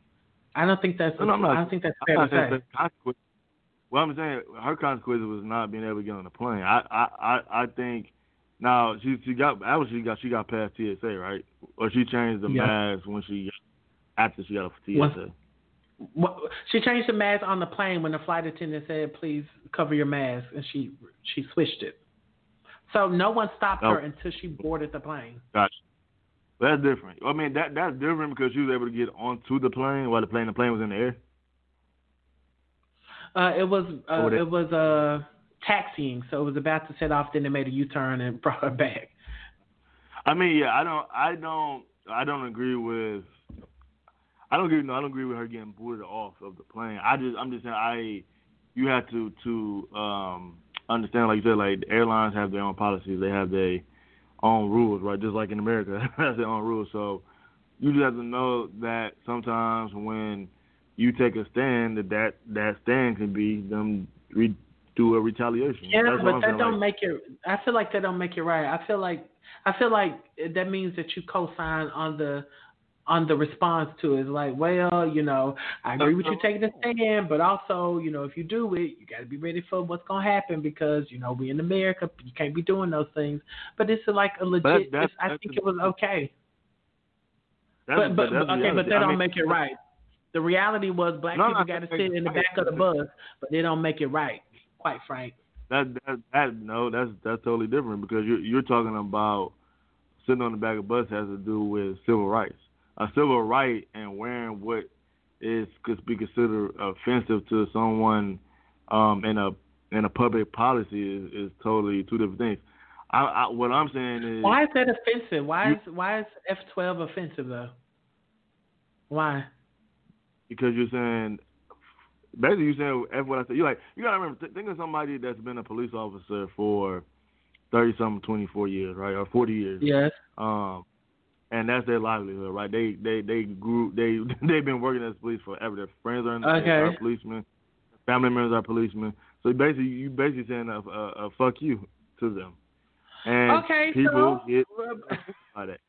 Speaker 2: I don't think that's.
Speaker 1: No, no, not,
Speaker 2: I don't think that's fair to
Speaker 1: say. Well, I'm saying her consequence was not being able to get on the plane. I I I, I think now she she got obviously she got she got past TSA right, or she changed the yeah. mask when she after she got off TSA.
Speaker 2: What, she changed the mask on the plane when the flight attendant said, "Please cover your mask," and she she switched it. So no one stopped her until she boarded the plane.
Speaker 1: Gotcha. That's different. I mean that that's different because she was able to get onto the plane while the plane the plane was in the air.
Speaker 2: Uh, it was uh, it was uh taxiing, so it was about to set off. Then they made a U turn and brought her back.
Speaker 1: I mean, yeah, I don't, I don't, I don't agree with. I don't agree. No, I don't agree with her getting booted off of the plane. I just, I'm just saying, I, you have to to um understand, like you said, like airlines have their own policies. They have their own rules, right? Just like in America, has their own rules. So you just have to know that sometimes when you take a stand, that that, that stand can be them re- do a retaliation.
Speaker 2: Yeah,
Speaker 1: That's
Speaker 2: but that don't
Speaker 1: like.
Speaker 2: make it. I feel like that don't make it right. I feel like I feel like that means that you co-sign on the on the response to it. It's like, well, you know, I agree with you uh-huh. taking a stand, but also, you know, if you do it, you got to be ready for what's gonna happen because you know we in America, you can't be doing those things. But it's like a legit. That's, that's, I think it was okay. But but, but okay, but that I don't mean, make it right. The reality was black no, people got to sit in the back of the bus, but they don't make it right quite frank.
Speaker 1: That that that no, that's that's totally different because you're you're talking about sitting on the back of bus has to do with civil rights. A civil right and wearing what is could be considered offensive to someone um, in a in a public policy is, is totally two different things. I, I, what I'm saying is
Speaker 2: why is that offensive? Why is why is F twelve offensive though? Why?
Speaker 1: Because you're saying basically you saying F what I said. You like you gotta remember th- think of somebody that's been a police officer for thirty something, twenty four years, right, or forty years.
Speaker 2: Yes.
Speaker 1: Um, and that's their livelihood, right? They they they grew they they've been working as police forever. Their friends are, in the
Speaker 2: okay.
Speaker 1: are policemen, family members are policemen. So basically, you basically saying a, a, a fuck you to them. And
Speaker 2: okay,
Speaker 1: people
Speaker 2: so,
Speaker 1: get that.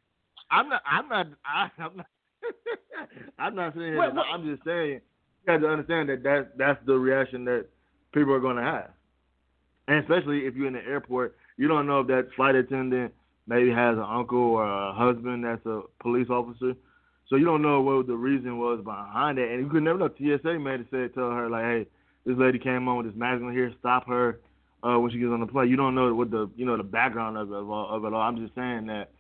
Speaker 1: I'm not. I'm not. I, I'm not. I'm not saying.
Speaker 2: Wait, wait.
Speaker 1: I'm just saying. You have to understand that that that's the reaction that people are going to have, and especially if you're in the airport, you don't know if that flight attendant maybe has an uncle or a husband that's a police officer. So you don't know what the reason was behind it, and you could never know. TSA made it say tell her like, hey, this lady came on with this mask on here, stop her uh, when she gets on the plane. You don't know what the you know the background of it, of, of it all. I'm just saying that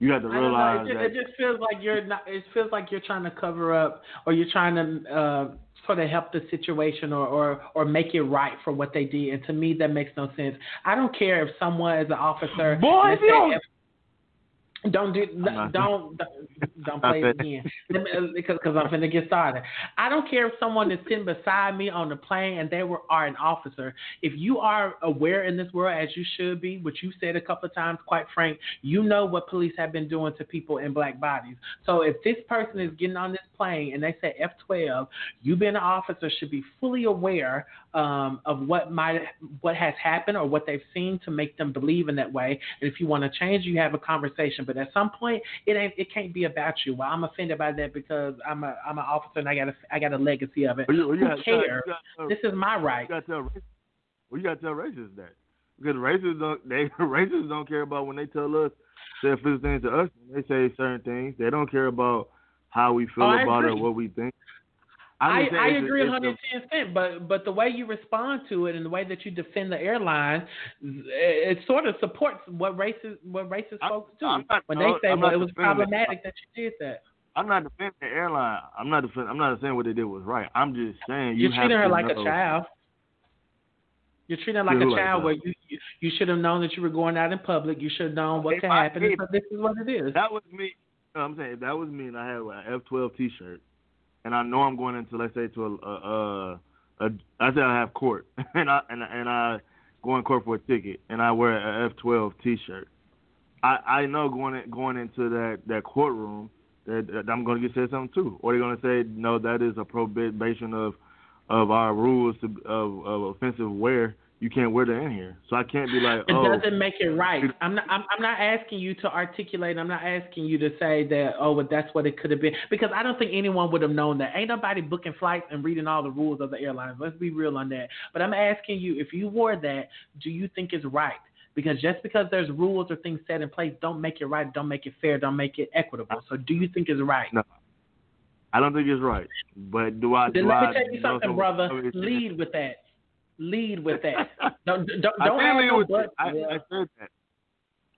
Speaker 1: you have to realize
Speaker 2: it, just,
Speaker 1: that
Speaker 2: it just feels like you're not. It feels like you're trying to cover up, or you're trying to uh, sort of help the situation, or, or or make it right for what they did. And to me, that makes no sense. I don't care if someone is an officer.
Speaker 1: Boy, if you don't-
Speaker 2: if- don't do
Speaker 1: not-
Speaker 2: don't don't, don't play it again Let me- uh, because because I'm finna get started. I don't care if someone is sitting beside me on the plane and they were are an officer. If you are aware in this world as you should be, which you said a couple of times, quite frank, you know what police have been doing to people in black bodies. So if this person is getting on this plane and they say F12, you being an officer should be fully aware um, of what might what has happened or what they've seen to make them believe in that way. And if you want to change, you have a conversation. But at some point, it ain't it can't be about you. Well, I'm offended by that because I'm a I'm an officer and I got a I got a legacy of it.
Speaker 1: Well, you, well, you
Speaker 2: Who cares?
Speaker 1: Tell-
Speaker 2: This is my right.
Speaker 1: you gotta tell racists- well, you gotta tell racists that because racists don't they racists don't care about when they tell us say offensive things to us. They say certain things. They don't care about how we feel
Speaker 2: Oh,
Speaker 1: about it or what we think.
Speaker 2: I,
Speaker 1: I'm saying
Speaker 2: I agree
Speaker 1: it's
Speaker 2: 110 percent, but but the way you respond to it and the way that you defend the airline, it, it sort of supports what racist what racist
Speaker 1: I'm-
Speaker 2: folks do
Speaker 1: I'm not-
Speaker 2: when they
Speaker 1: I'm
Speaker 2: say,
Speaker 1: not
Speaker 2: well, it was problematic that you did that.
Speaker 1: I'm not defending the airline. I'm not defending. I'm not saying what they did was right. I'm just saying you
Speaker 2: You're treating her like
Speaker 1: know-
Speaker 2: a child. You're treating her like
Speaker 1: Yeah,
Speaker 2: a
Speaker 1: like
Speaker 2: child
Speaker 1: that?
Speaker 2: where you, you you should have known that you were going out in public. You should have known what
Speaker 1: If
Speaker 2: could
Speaker 1: I-
Speaker 2: happen.
Speaker 1: if-
Speaker 2: so this is what it is.
Speaker 1: That was me. No, I'm saying if that was me and I had an F12 T-shirt, and I know I'm going into let's say to a, a, a, a I say I have court, and I and, and I go in court for a ticket, and I wear a F12 T-shirt. I I know going in, going into that that courtroom that, that I'm going to get said something too, or they're going to say no, that is a prohibition of of our rules to, of of offensive wear. You can't wear that in here, so I can't be like,
Speaker 2: It
Speaker 1: oh,
Speaker 2: doesn't make it right. I'm not. I'm, I'm not asking you to articulate. I'm not asking you to say that. Oh, but that's what it could have been. Because I don't think anyone would have known that. Ain't nobody booking flights and reading all the rules of the airlines. Let's be real on that. But I'm asking you, if you wore that, do you think it's right? Because just because there's rules or things set in place, don't make it right. Don't make it fair. Don't make it equitable. So, do you think it's right?
Speaker 1: No. I don't think it's right. But do I?
Speaker 2: Then
Speaker 1: do
Speaker 2: let me
Speaker 1: I
Speaker 2: tell you something, brother. Lead with that. Lead with that. Don't don't
Speaker 1: I
Speaker 2: don't
Speaker 1: did
Speaker 2: have
Speaker 1: lead
Speaker 2: no
Speaker 1: with
Speaker 2: but.
Speaker 1: I,
Speaker 2: Yeah.
Speaker 1: I said that.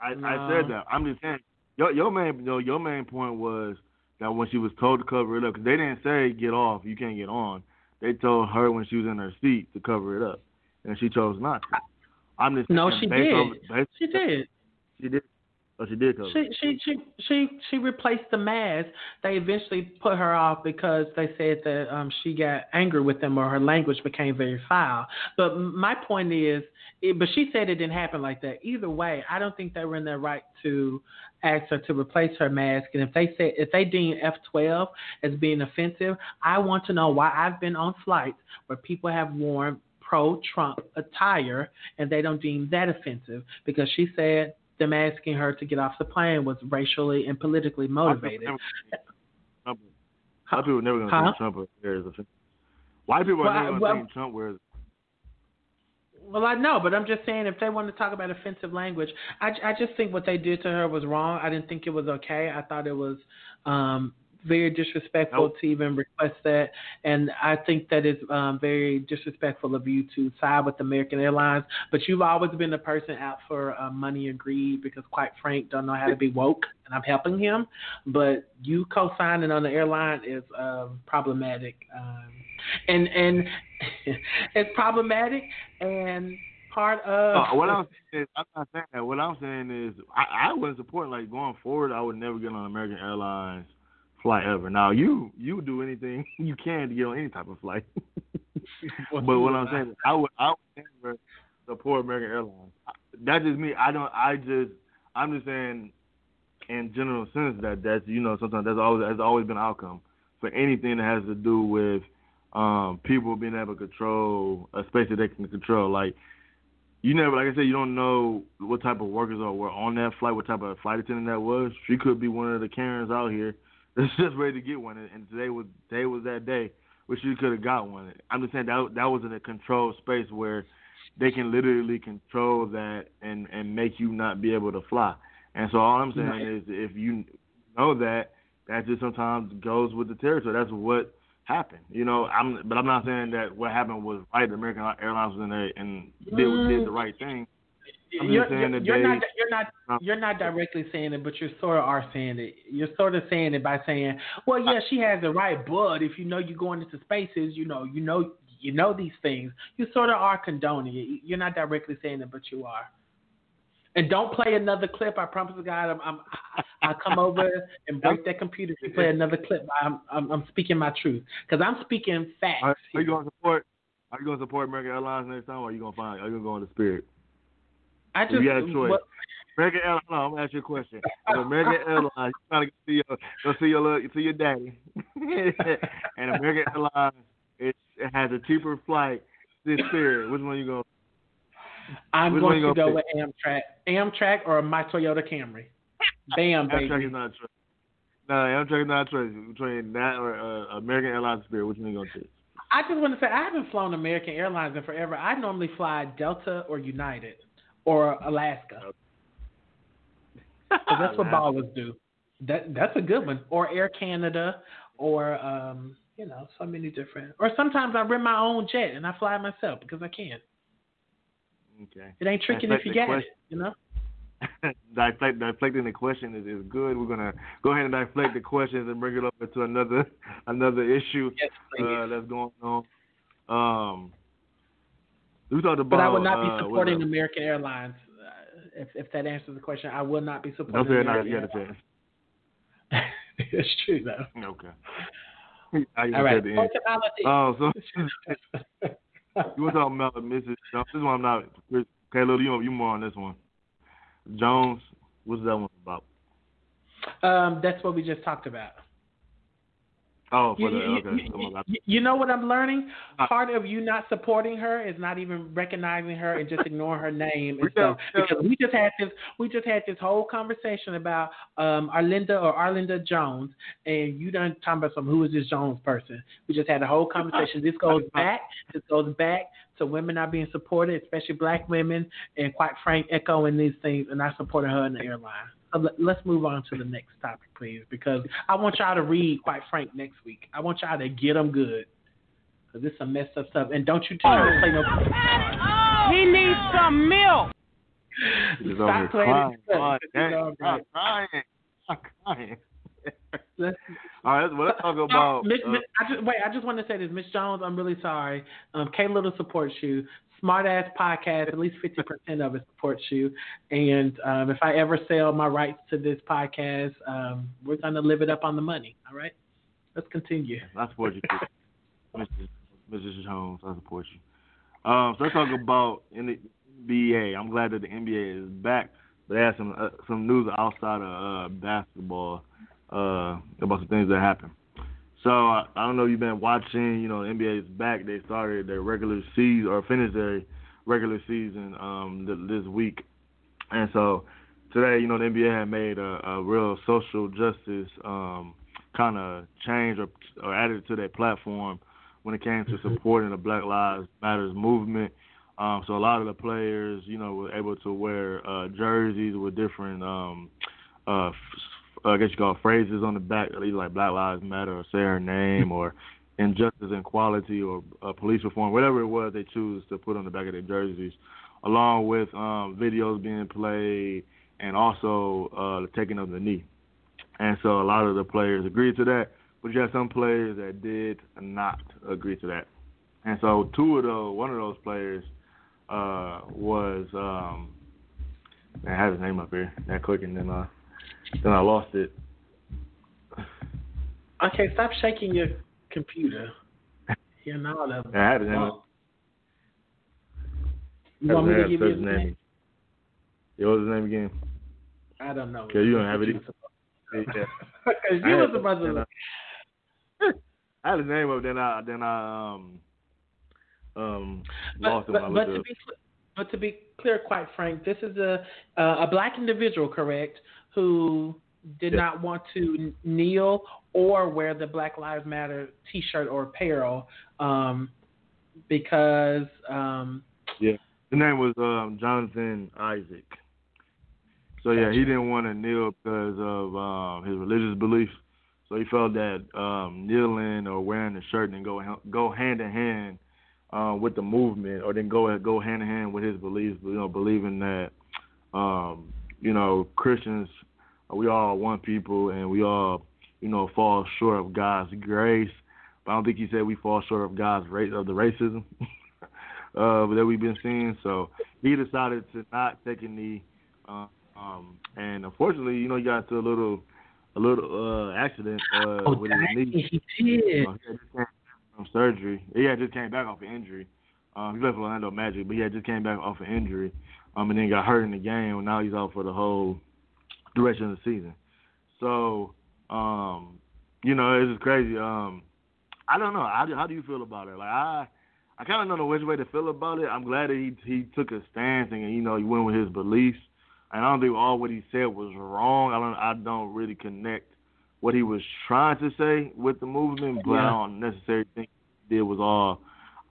Speaker 1: I, I said that. I'm just saying. Your your main you know, your main point was that when she was told to cover it up, because they didn't say get off, you can't get on. They told her when she was in her seat to cover it up, and she chose not to. I'm just
Speaker 2: No, she did.
Speaker 1: based-
Speaker 2: She did.
Speaker 1: She did. Oh, she did cover.
Speaker 2: She she she she she replaced the mask. They eventually put her off because they said that um she got angry with them or her language became very foul. But my point is, it, but she said it didn't happen like that. Either way, I don't think they were in their right to ask her to replace her mask. And if they say if they deem F12 as being offensive, I want to know why I've been on flights where people have worn pro-Trump attire and they don't deem that offensive because she said them asking her to get off the plane was racially and politically motivated.
Speaker 1: White people are never gonna
Speaker 2: Huh?
Speaker 1: Trump wears offensive. White people are
Speaker 2: Well,
Speaker 1: never gonna
Speaker 2: well-
Speaker 1: think Trump wears.
Speaker 2: Well, I know, but I'm just saying if they want to talk about offensive language, I, I just think what they did to her was wrong. I didn't think it was okay. I thought it was um, very disrespectful
Speaker 1: Nope.
Speaker 2: to even request that, and I think that is um, very disrespectful of you to side with American Airlines. But you've always been a person out for uh, money and greed because, quite frank, don't know how to be woke, and I'm helping him. But you co-signing on the airline is um, problematic, um, and and it's problematic and part of.
Speaker 1: Uh, what I'm saying is, I'm not saying that. What I'm saying is, I, I wouldn't support like going forward. I would never get on American Airlines flight ever. Now you you do anything you can to get on any type of flight. but what I'm saying, is I would I would never support American Airlines. That's just me. I don't. I just. I'm just saying, in general sense, that that's you know sometimes that's always has always been outcome for anything that has to do with um people being able to control a space that they can control. Like you never, like I said, you don't know what type of workers are were on that flight, what type of flight attendant that was. She could be one of the Karens out here that's just ready to get one, and today was today was that day where she could have got one. I'm just saying that that was in a controlled space where they can literally control that and and make you not be able to fly. And so all I'm saying right. is if you know that, that just sometimes goes with the territory. That's what happened. You know, I'm but I'm not saying that what happened was right. American Airlines was in there and did mm. did the right thing.
Speaker 2: You're, you're, you're not you're not uh, you're not directly saying it, but you sort of are saying it. You're sort of saying it by saying, "Well, yeah, she has the right, but if you know you're going into spaces, you know, you know, you know these things. You sort of are condoning it. You're not directly saying it, but you are. And don't play another clip. I promise God, I'm, I'm I'll come over and break that computer if you play another clip. I'm I'm, I'm speaking my truth because I'm speaking facts.
Speaker 1: Are, are you going to support? Are you going to support American Airlines next time, or are you going to find? Are you going to go into Spirit?
Speaker 2: I just. You
Speaker 1: got a choice. What, American Airlines. No, I'm gonna ask you a question. American Airlines, you trying to go see your go see your little, see your daddy, and American Airlines it, it has a cheaper flight than Spirit. Which one you going?
Speaker 2: I'm Which going to go pick? with Amtrak, Amtrak or my Toyota Camry. Bam, baby.
Speaker 1: Amtrak is not a choice. No, Amtrak is not a choice between that or uh, American Airlines Spirit. Which one you going to take?
Speaker 2: I just want to say I haven't flown American Airlines in forever. I normally fly Delta or United or Alaska. That's what ballers do. That that's a good one. Or Air Canada, or um, you know, so many different. Or sometimes I rent my own jet and I fly myself because I can.
Speaker 1: Okay.
Speaker 2: It ain't tricking if you get it, you know.
Speaker 1: deflect, deflecting the question is, is good. We're gonna go ahead and deflect the questions and bring it up into another another issue
Speaker 2: yes,
Speaker 1: uh, that's going on. Um, we talked about.
Speaker 2: But I would not be
Speaker 1: uh,
Speaker 2: supporting American Airlines. Uh, if if that answers the question, I will not be supporting. American
Speaker 1: not yet a chance.
Speaker 2: it's true though.
Speaker 1: Okay.
Speaker 2: All right.
Speaker 1: Oh, so you were talking about Mrs. Jones. This one I'm not. Caleb, you you more on this one. Jones, what's that one about?
Speaker 2: Um, that's what we just talked about.
Speaker 1: Oh, for
Speaker 2: you,
Speaker 1: the, okay.
Speaker 2: You, you, know what I'm learning? Uh, Part of you not supporting her is not even recognizing her and just ignoring her name and stuff. Because we just had this, we just had this whole conversation about um, Arlinda or Arlinda Jones, and you done talking about some who is this Jones person? We just had a whole conversation. This goes back. This goes back to women not being supported, especially black women, and quite frank, echoing these things, and I supported her in the airline. Uh, let's move on to the next topic, please, because I want y'all to read, quite frank, next week. I want y'all to get them good, because this is some messed up stuff. And don't you try to play no.
Speaker 3: He needs some milk.
Speaker 2: He's Stop playing.
Speaker 1: I'm crying. I'm crying. Let's, All right, well, let's talk about.
Speaker 2: Miss, uh, I just, wait, I just want to say this, Miss Jones. I'm really sorry. Um, K Little supports you. Smart Azz Podcast, at least 50% of it supports you. And um, if I ever sell my rights to this podcast, um, we're going to live it up on the money. All right? Let's continue.
Speaker 1: I support you, Mrs. Mrs. Jones. I support you. Um, so let's talk about NBA. I'm glad that the NBA is back, but they had some uh, some news outside of uh, basketball uh, about some things that happened. So I, I don't know if you've been watching. You know, the NBA is back. They started their regular season or finished their regular season um, th- this week, and so today, you know, the NBA had made a, a real social justice um, kind of change or, or added to their platform when it came to mm-hmm. supporting the Black Lives Matters movement. Um, so a lot of the players, you know, were able to wear uh, jerseys with different um, uh, I guess you call it phrases on the back, either like Black Lives Matter or say her name or injustice and equality or uh, police reform, whatever it was they choose to put on the back of their jerseys, along with um, videos being played and also uh, the taking of the knee. And so a lot of the players agreed to that, but you had some players that did not agree to that. And so two of those, one of those players uh, was, um, I have his name up here that quick, and then uh, then I lost it.
Speaker 2: Okay, stop shaking your computer. You know that.
Speaker 1: I had name.
Speaker 2: You want me to give you
Speaker 1: his name.
Speaker 2: name?
Speaker 1: Yeah, what was his name again?
Speaker 2: I don't know.
Speaker 1: Okay, you don't have it
Speaker 2: You was
Speaker 1: Yeah. I
Speaker 2: you
Speaker 1: had-
Speaker 2: was supposed to.
Speaker 1: I had his name up, then I then I um um
Speaker 2: But,
Speaker 1: lost him.
Speaker 2: but, but to be but to be clear, quite frank, this is a uh, a black individual, correct, who did
Speaker 1: Yeah.
Speaker 2: not want to kneel or wear the Black Lives Matter T-shirt or apparel, um, because um,
Speaker 1: His name was um Jonathan Isaac. So yeah, he didn't want to kneel because of um his religious beliefs. So he felt that um kneeling or wearing the shirt didn't go go hand in hand uh, with the movement, or then go go hand in hand with his beliefs. You know, believing that um you know Christians we all one people and we all you know fall short of God's grace. But I don't think he said we fall short of God's race of the racism uh, that we've been seeing. So he decided to not take a knee. Uh, um, and unfortunately, you know, he got into a little a little uh, accident uh,
Speaker 2: oh,
Speaker 1: with his knee.
Speaker 2: he did.
Speaker 1: Uh, he from surgery. He had just came back off an injury. Um, he left Orlando Magic, but he had just came back off an injury. Um, and then got hurt in the game. Now he's out for the whole duration of the season. So, um, you know, it's just crazy. Um, I don't know. How do, how do you feel about it? Like I, I kind of don't know which way to feel about it. I'm glad that he he took a stance and you know he went with his beliefs. And I don't think all what he said was wrong. I don't I don't really connect what he was trying to say with the movement, but I
Speaker 2: Yeah.
Speaker 1: don't necessarily think he did was all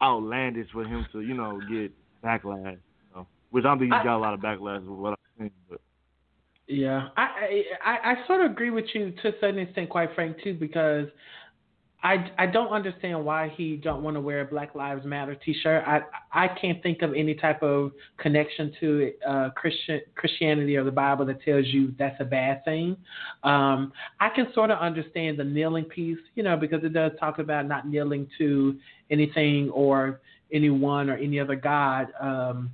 Speaker 1: outlandish for him to you know get backlash. You know? Which I don't think he got a lot of backlash with what I'm saying, but.
Speaker 2: Yeah, I, I I I sort of agree with you to a certain extent, quite frank too, because I I don't understand why he don't want to wear a Black Lives Matter T-shirt. I I can't think of any type of connection to uh, Christian Christianity or the Bible that tells you that's a bad thing. Um, I can sort of understand the kneeling piece, you know, because it does talk about not kneeling to anything or anyone or any other god. Um,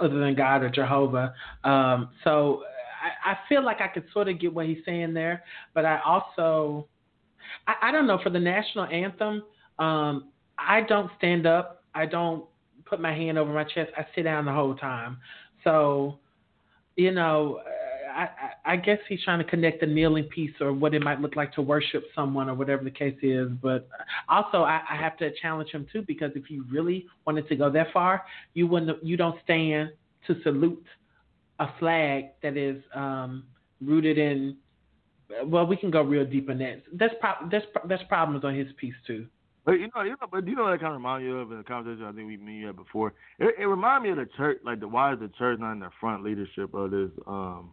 Speaker 2: other than God or Jehovah. Um, so I, I feel like I could sort of get what he's saying there, but I also, I, I don't know, for the national anthem, um, I don't stand up. I don't put my hand over my chest. I sit down the whole time. So, you know, I, I, I guess he's trying to connect the kneeling piece or what it might look like to worship someone or whatever the case is. But also, I, I have to challenge him too because if you really wanted to go that far, you wouldn't. You don't stand to salute a flag that is um, rooted in. Well, we can go real deep in that. There's pro- pro- there's problems on his piece too.
Speaker 1: But you know, you know, but you know what that kind of remind you of in the conversation I think we me had before. It, it remind me of the church, like the why is the church not in the front leadership of this um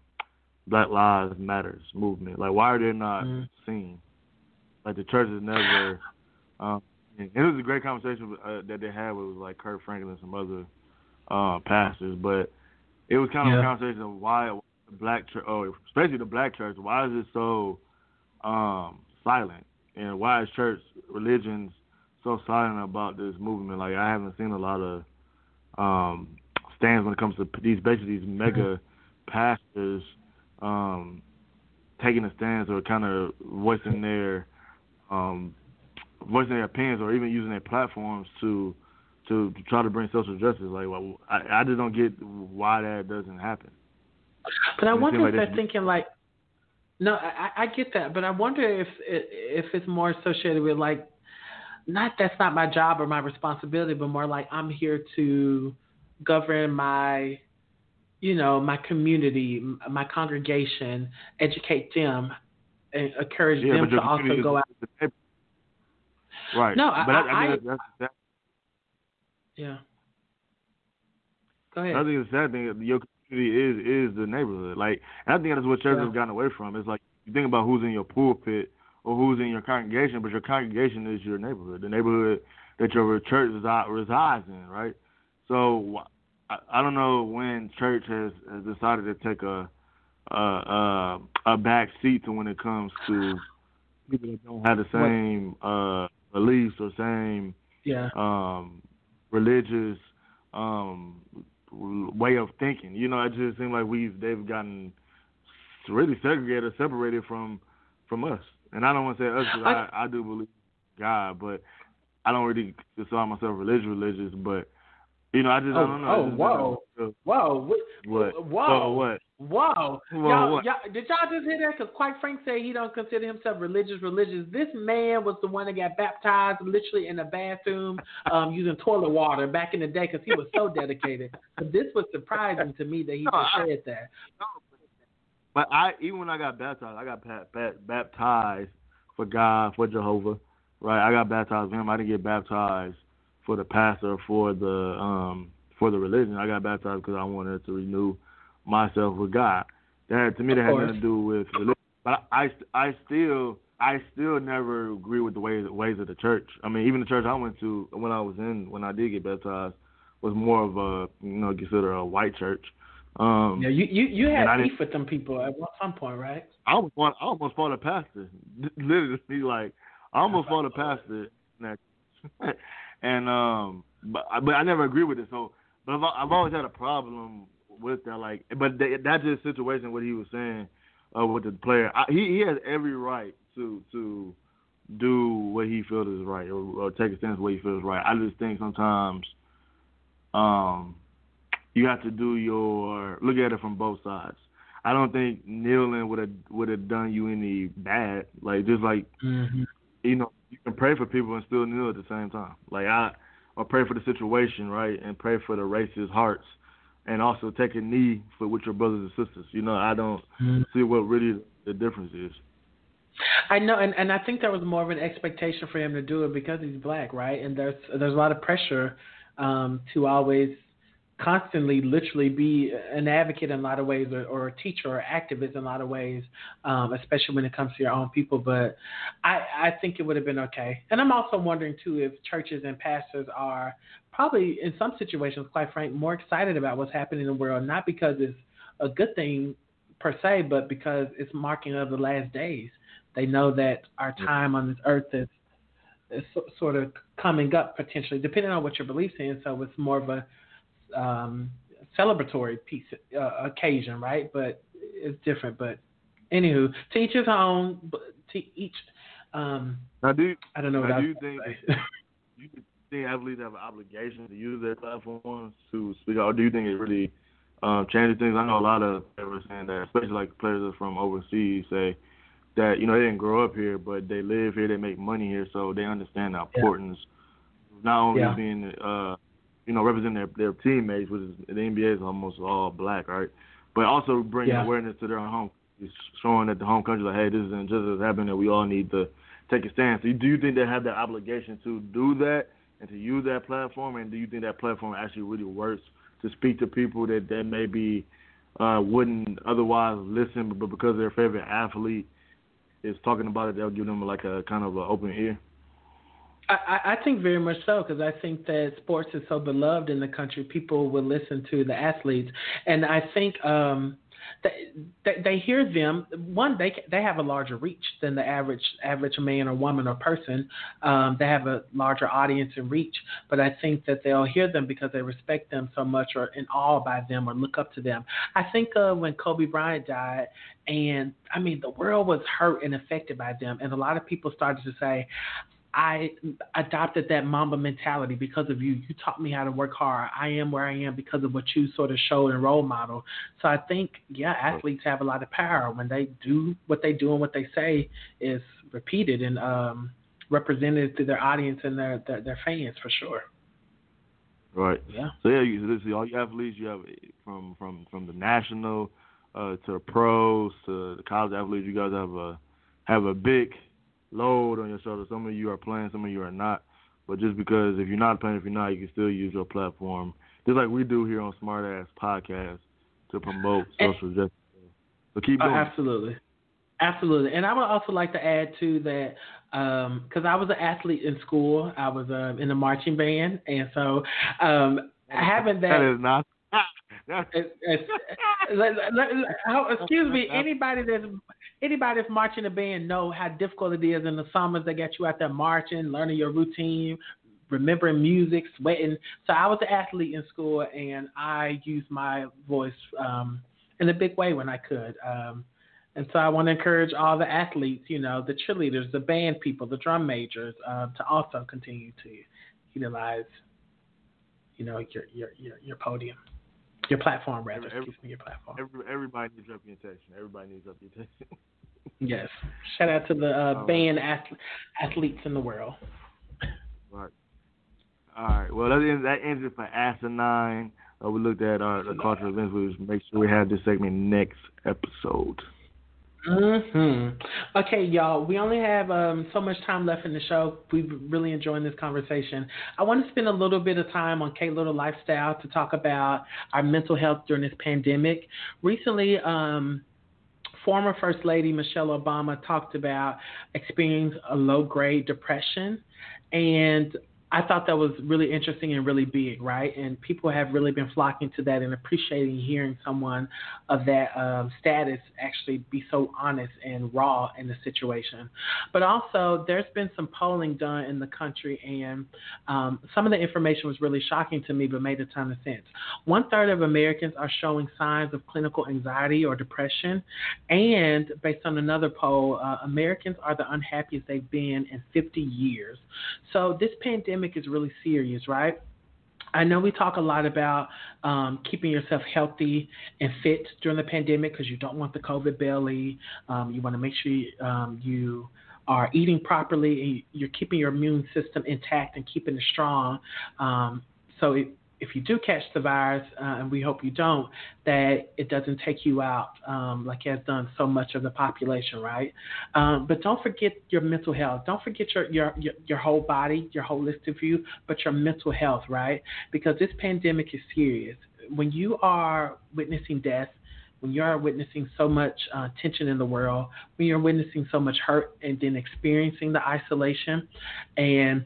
Speaker 1: Black Lives Matters movement? Like why are they not
Speaker 2: Mm.
Speaker 1: seen? Like the church is never. Um, it was a great conversation uh, that they had with like Kirk Franklin and some other uh, pastors, but it was kind of
Speaker 2: Yeah.
Speaker 1: a conversation of why the black church, oh, especially the black church, why is it so um, silent, and why is church religions so silent about this movement? Like I haven't seen a lot of um, stands when it comes to these basically these mega pastors um, taking a stance or kind of voicing their um, voicing their opinions or even using their platforms to to, to try to bring social justice. Like, well, I, I just don't get why that doesn't happen.
Speaker 2: But I
Speaker 1: It
Speaker 2: wonder if they're thinking like, no, I, I get that, but I wonder if if it's more associated with like, not that's not my job or my responsibility, but more like I'm here to govern my, you know, my community, my congregation, educate them, and encourage
Speaker 1: Yeah,
Speaker 2: them to also go out.
Speaker 1: the. Right.
Speaker 2: No, I-
Speaker 1: but
Speaker 2: I-
Speaker 1: I, mean,
Speaker 2: I-
Speaker 1: that's, that's,
Speaker 2: Yeah. Go ahead.
Speaker 1: I think the sad thing your community is is the neighborhood. Like, and I think that's what churches
Speaker 2: Yeah.
Speaker 1: have gotten away from. It's like you think about who's in your pulpit or who's in your congregation, but your congregation is your neighborhood, the neighborhood that your church resides in, right? So I, I don't know when church has, has decided to take a a, a a back seat to when it comes to people that don't have the same uh beliefs or same
Speaker 2: Yeah.
Speaker 1: um, religious um, way of thinking. You know, it just seems like we've they've gotten really segregated, separated from from us. And I don't want to say us because I, I do believe God, but I don't really consider myself religious, religious, but you know, I just
Speaker 2: oh,
Speaker 1: I don't know.
Speaker 2: Oh, whoa, whoa,
Speaker 1: what?
Speaker 2: Whoa,
Speaker 1: what?
Speaker 2: Whoa,
Speaker 1: Whoa,
Speaker 2: y'all,
Speaker 1: what?
Speaker 2: y'all, did y'all just hear that? Because quite Frank said he don't consider himself religious. Religious. This man was the one that got baptized literally in a bathroom um, using toilet water back in the day because he was so dedicated. But this was surprising to me that he
Speaker 1: No,
Speaker 2: said that.
Speaker 1: But I even when I got baptized, I got ba- ba- baptized for God, for Jehovah, right? I got baptized for Him. I didn't get baptized for the pastor, for the um for the religion. I got baptized because I wanted to renew myself with God. That to me that had nothing to do with religion. But I, I still I still never agree with the ways ways of the church. I mean, even the church I went to when I was in when I did get baptized was more of a you know consider a white church. Um,
Speaker 2: Yeah, you you you had beef with them people at one- some point, right?
Speaker 1: I almost fought, I almost fought a pastor. Literally, like I almost fought a pastor. and um, but I- but I never agree with it. So, but I've, I've always had a problem with that. Like, but that, that's just situation what he was saying uh, with the player. I, he he has every right to to do what he feels is right or, or take a stance what he feels right. I just think sometimes um you have to do your look at it from both sides. I don't think kneeling would have would have done you any bad. Like just like
Speaker 2: Mm-hmm.
Speaker 1: You know, you can pray for people and still kneel at the same time. Like I I pray for the situation, right, and pray for the racist hearts, and also take a knee for with your brothers and sisters. You know, I don't see what really the difference is.
Speaker 2: I know, and, and I think there was more of an expectation for him to do it because he's black, right? And there's there's a lot of pressure um, to always constantly, literally be an advocate in a lot of ways, or, or a teacher or activist in a lot of ways, um, especially when it comes to your own people. But I, I think it would have been okay. And I'm also wondering too if churches and pastors are probably in some situations, quite frank, more excited about what's happening in the world, not because it's a good thing per se, but because it's marking of the last days. They know that our time on this earth is, is sort of coming up potentially, depending on what your beliefs in. So it's more of a um, celebratory piece uh, occasion, right? But it's different. But anywho, to each his own. To each, um,
Speaker 1: Now, do you,
Speaker 2: I don't know
Speaker 1: now,
Speaker 2: I
Speaker 1: do you think you think athletes have an obligation to use their platforms to speak out, or do you think it really um, changes things? I know a lot of players saying that, especially like players from overseas, say that you know they didn't grow up here, but they live here, they make money here, so they understand the importance of not only
Speaker 2: Yeah.
Speaker 1: being, uh, you know, representing their, their teammates, which is the NBA is almost all black, right? But also bringing
Speaker 2: Yeah.
Speaker 1: awareness to their home, showing that the home country, like, hey, this isn't just as happening. That we all need to take a stance. Do you think they have that obligation to do that and to use that platform? And do you think that platform actually really works to speak to people that that maybe uh, wouldn't otherwise listen, but because their favorite athlete is talking about it, they'll give them like a kind of an open ear?
Speaker 2: I, I think very much so because I think that sports is so beloved in the country. People will listen to the athletes, and I think um, they, they they hear them. One, they they have a larger reach than the average average man or woman or person. Um, they have a larger audience and reach, but I think that they'll hear them because they respect them so much, or in awe by them, or look up to them. I think uh, when Kobe Bryant died, and I mean the world was hurt and affected by them, and a lot of people started to say. I adopted that Mamba mentality because of you. You taught me how to work hard. I am where I am because of what you sort of showed and role model. So I think, yeah, athletes have a lot of power when they do what they do and what they say is repeated and um, represented to their audience and their, their their fans for sure.
Speaker 1: Right.
Speaker 2: Yeah.
Speaker 1: So yeah, you this all your athletes you have from from from the national uh, to the pros to the college athletes. You guys have a have a big load on your shoulders. Some of you are playing, some of you are not. But just because if you're not playing, if you're not, you can still use your platform, just like we do here on Smart Azz Podcast to promote social justice. So keep
Speaker 2: Oh,
Speaker 1: doing.
Speaker 2: absolutely. Absolutely. And I would also like to add too that because I was an athlete in school, I was um, in the marching band, and so um, having that.
Speaker 1: That is not.
Speaker 2: Excuse me. Anybody that's anybody that's marching a band know how difficult it is in the summers. They get you out there marching, learning your routine, remembering music, sweating. So I was an athlete in school, and I used my voice um, in a big way when I could. Um, And so I want to encourage all the athletes, you know, the cheerleaders, the band people, the drum majors, uh, to also continue to utilize, you know, your your your, your podium, your platform rather. Every, excuse me, your platform.
Speaker 1: Every, everybody needs reputation. Everybody needs reputation.
Speaker 2: yes. Shout out to the uh, band ath- athletes in the world.
Speaker 1: Right. All right. Well, that ends, that ends it for Asinine. Uh, we looked at our, the cultural events. We just make sure we have this segment next episode.
Speaker 2: Hmm. Okay, y'all. We only have um, so much time left in the show. We've really enjoyed this conversation. I want to spend a little bit of time on K Little Lifestyle to talk about our mental health during this pandemic. Recently, um, former First Lady Michelle Obama talked about experiencing a low grade depression, and I thought that was really interesting and really big, right? And people have really been flocking to that and appreciating hearing someone of that um, status actually be so honest and raw in the situation. But also, there's been some polling done in the country, and um, some of the information was really shocking to me, but made a ton of sense. One third of Americans are showing signs of clinical anxiety or depression, and based on another poll, uh, Americans are the unhappiest they've been in 50 years. So this pandemic pandemic is really serious, right? I know we talk a lot about um, keeping yourself healthy and fit during the pandemic because you don't want the COVID belly. Um, you want to make sure you, um, you are eating properly and you're keeping your immune system intact and keeping it strong. Um, so it, if you do catch the virus, uh, and we hope you don't, that it doesn't take you out um, like it has done so much of the population, right? Um, but don't forget your mental health. Don't forget your, your, your your whole body, your holistic view, but your mental health, right? Because this pandemic is serious. When you are witnessing death, when you are witnessing so much uh, tension in the world, when you're witnessing so much hurt, and then experiencing the isolation, and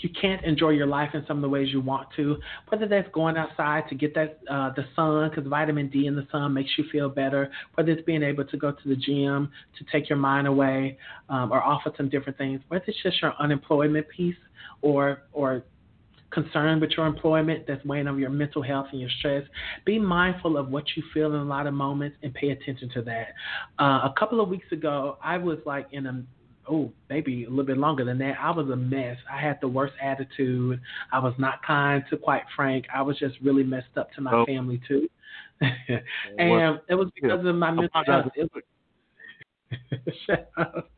Speaker 2: you can't enjoy your life in some of the ways you want to. Whether that's going outside to get that uh, the sun, because vitamin D in the sun makes you feel better. Whether it's being able to go to the gym to take your mind away, um, or offer some different things. Whether it's just your unemployment piece, or or concern with your employment that's weighing on your mental health and your stress. Be mindful of what you feel in a lot of moments and pay attention to that. Uh, a couple of weeks ago, I was like in a oh, maybe a little bit longer than that. I was a mess. I had the worst attitude. I was not kind to quite frank. I was just really messed up to my oh. family too. and it was because of my mental health. It was, Shut up.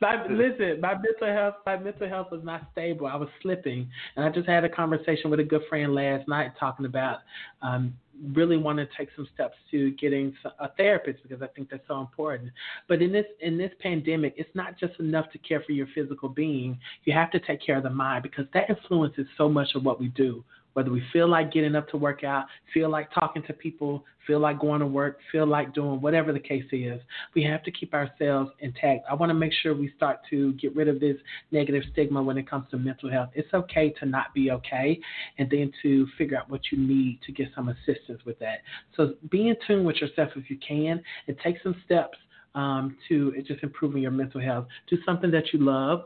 Speaker 2: My, listen, my mental health, my mental health was not stable. I was slipping, and I just had a conversation with a good friend last night talking about um, really want to take some steps to getting a therapist because I think that's so important. But in this in this pandemic, it's not just enough to care for your physical being. You have to take care of the mind because that influences so much of what we do whether we feel like getting up to work out, feel like talking to people, feel like going to work, feel like doing whatever the case is, we have to keep ourselves intact. I want to make sure we start to get rid of this negative stigma when it comes to mental health. It's okay to not be okay and then to figure out what you need to get some assistance with that. So be in tune with yourself if you can and take some steps um, to just improving your mental health. Do something that you love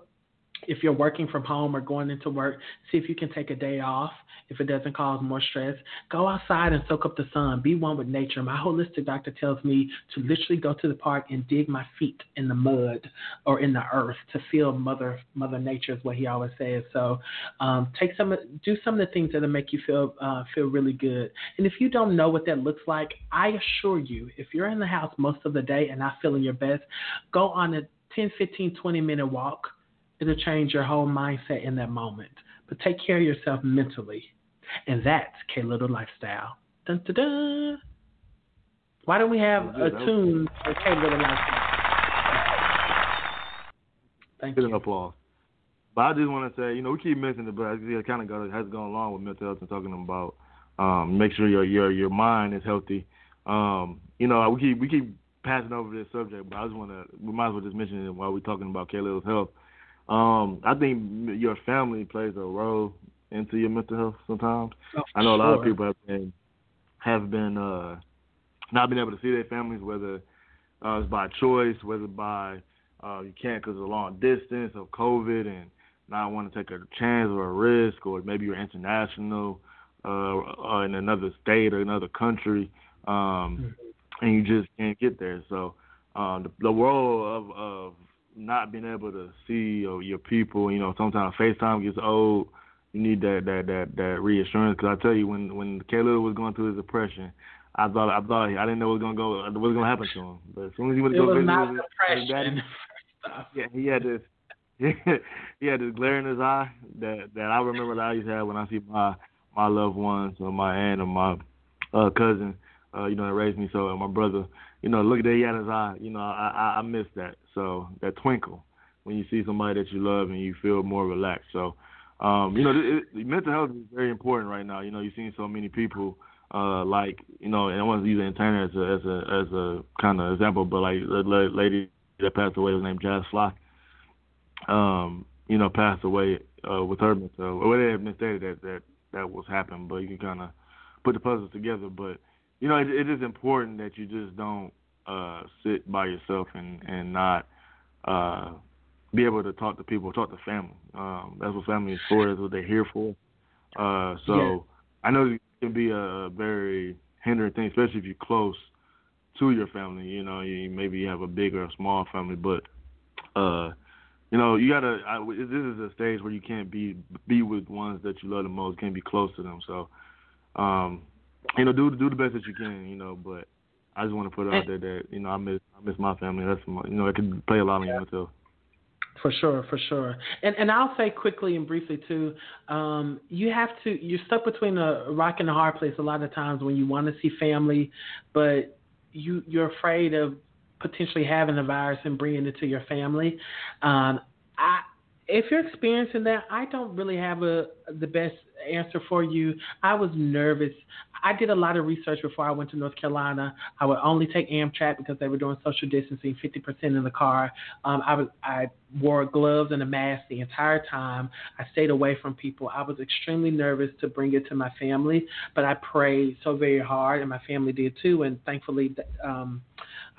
Speaker 2: if you're working from home or going into work, see if you can take a day off if it doesn't cause more stress. Go outside and soak up the sun. Be one with nature. My holistic doctor tells me to literally go to the park and dig my feet in the mud or in the earth to feel mother mother nature is what he always says. So um, take some do some of the things that'll make you feel uh, feel really good. And if you don't know what that looks like, I assure you, if you're in the house most of the day and not feeling your best, go on a 10, 15, 20 minute walk It'll change your whole mindset in that moment. But take care of yourself mentally. And that's K Little Lifestyle. Dun, dun, dun. Why don't we have a tune for K Little Lifestyle? Thank you.
Speaker 1: applause. But I just want to say, you know, we keep mentioning it, but it kind of got, has gone along with mental health and talking about um, make sure your your your mind is healthy. Um, you know, we keep we keep passing over this subject, but I just want to we might as well just mention it while we're talking about K Little's health. Um, I think your family plays a role into your mental health sometimes.
Speaker 2: Oh,
Speaker 1: I know a
Speaker 2: sure.
Speaker 1: lot of people have been have been uh, not been able to see their families, whether uh, it's by choice, whether by uh, you can't because of long distance or COVID and not want to take a chance or a risk, or maybe you're international uh, in another state or another country, um, mm-hmm. and you just can't get there. So uh, the, the world of of not being able to see your, your people. You know, sometimes FaceTime gets old. You need that that that that reassurance. Because I tell you, when when Caleb was going through his depression, I thought I thought I didn't know what was gonna go, what was gonna happen to him. But as soon as he went to go
Speaker 2: was
Speaker 1: visit his, his
Speaker 2: depression.
Speaker 1: daddy, yeah, he had this. he had this glare in his eye that that I remember that I used to have when I see my my loved ones or my aunt or my uh cousin, uh, you know, that raised me. So uh, my brother, you know, look at that his eye. You know, I I, I miss that. So that twinkle when you see somebody that you love and you feel more relaxed. So, um, you know, it, it, mental health is very important right now. You know, you've seen so many people. Uh, like you know, and I want to use internet as a as a as a kind of example, but like the lady that passed away was named Jas Fly um, you know, passed away uh, with her. So well, it had been stated that that that was happening, but you can kind of put the puzzles together. But you know, it, it is important that you just don't uh, sit by yourself and and not uh, be able to talk to people, talk to family. Um, that's what family is for. That's what they're here for. Uh, so yeah. I know it can be a very hindering thing, especially if you're close to your family. You know, you maybe you have a big or a small family, but uh, you know, you gotta. I, this is a stage where you can't be be with ones that you love the most. Can't be close to them. So, um, you know, do do the best that you can. You know, but I just want to put it out there that you know I miss I miss my family. That's my, you know it can play a lot on you too.
Speaker 2: For sure, for sure. And and I'll say quickly and briefly too, um, you have to you're stuck between a rock and a hard place a lot of times when you want to see family, but you you're afraid of potentially having the virus and bringing it to your family. Um, I, if you're experiencing that, I don't really have a the best answer for you. I was nervous. I did a lot of research before I went to North Carolina. I would only take Amtrak because they were doing social distancing, 50% in the car. Um, I was I wore gloves and a mask the entire time. I stayed away from people. I was extremely nervous to bring it to my family, but I prayed so very hard, and my family did too. And thankfully, um,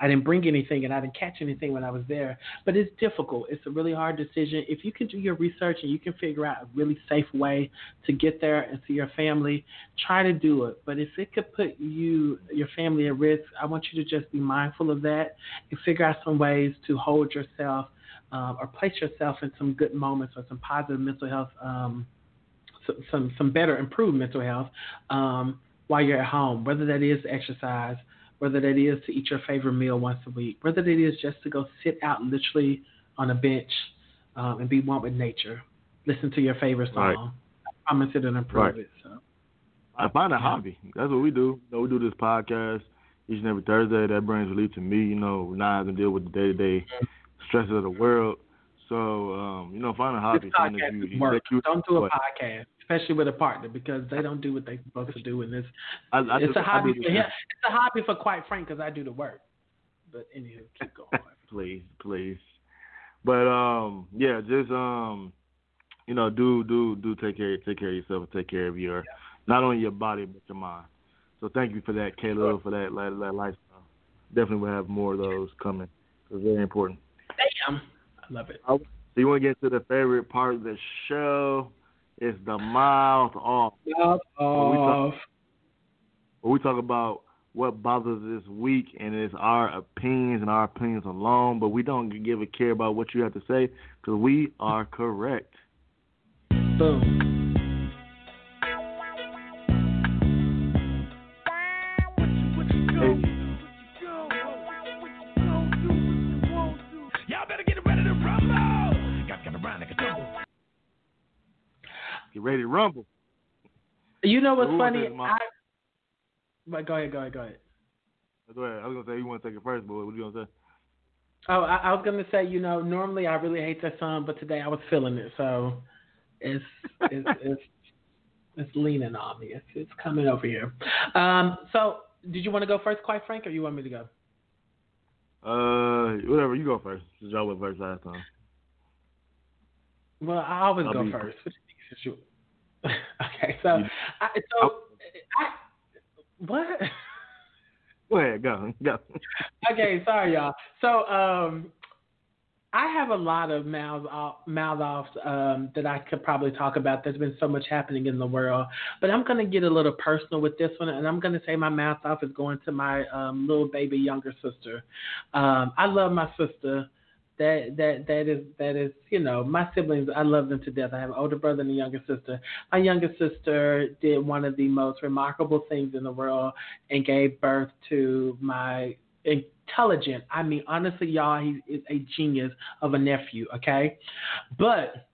Speaker 2: I didn't bring anything and I didn't catch anything when I was there. But it's difficult. It's a really hard decision. If you can do your research and you can figure out a really safe way to get there and see your family, try to do it. But if it could put you, your family at risk, I want you to just be mindful of that and figure out some ways to hold yourself um, or place yourself in some good moments or some positive mental health, um, some, some, better improved mental health um, while you're at home, whether that is exercise whether that is to eat your favorite meal once a week, whether that is just to go sit out literally on a bench um, and be one with nature, listen to your favorite song. Right. I promise it'll improve right. it. So.
Speaker 1: I find a hobby. That's what we do. You know, we do this podcast each and every Thursday. That brings relief to me. You know, not having to deal with the day to day stresses of the world. So, um, you know, find a hobby.
Speaker 2: This podcast you, work. You, don't do a podcast especially with a partner because they don't do what they're supposed to do in this. I, I it's a hobby for him. It's a hobby for quite frank because I do the work. But anyway, keep going.
Speaker 1: please, please. But um, yeah, just um, you know, do do do take care take care of yourself and take care of your yeah. not only your body but your mind. So thank you for that, Caleb, for that, that, that lifestyle. Definitely will have more of those coming. It's very important.
Speaker 2: Damn, I love it.
Speaker 1: So you want to get to the favorite part of the show? It's the mouth off.
Speaker 2: Mouth off.
Speaker 1: When we talk about what bothers this week, and it's our opinions and our opinions alone, but we don't give a care about what you have to say because we are correct.
Speaker 2: Boom.
Speaker 1: Ready to rumble.
Speaker 2: You know what's funny? I, but go ahead, go ahead, go ahead.
Speaker 1: Go ahead. I was gonna say you want to take it first, but what are you gonna say?
Speaker 2: Oh, I, I, was gonna say, you know, normally I really hate that song, but today I was feeling it, so it's it's it's, it's leaning on me. It's it's coming over here. Um, so did you want to go first, quite frank, or you want me to go?
Speaker 1: Uh, whatever. You go first. Since y'all went first last time.
Speaker 2: Well, I always I'll go first. okay, so I, so I, what?
Speaker 1: Go ahead, go, go.
Speaker 2: okay, sorry, y'all. So, um, I have a lot of mouth off, mouth offs um, that I could probably talk about. There's been so much happening in the world, but I'm gonna get a little personal with this one, and I'm gonna say my mouth off is going to my um, little baby younger sister. Um, I love my sister. That that that is that is you know my siblings. I love them to death. I have an older brother and a younger sister. My younger sister did one of the most remarkable things in the world and gave birth to my intelligent. I mean, honestly, y'all, he is a genius of a nephew. Okay, but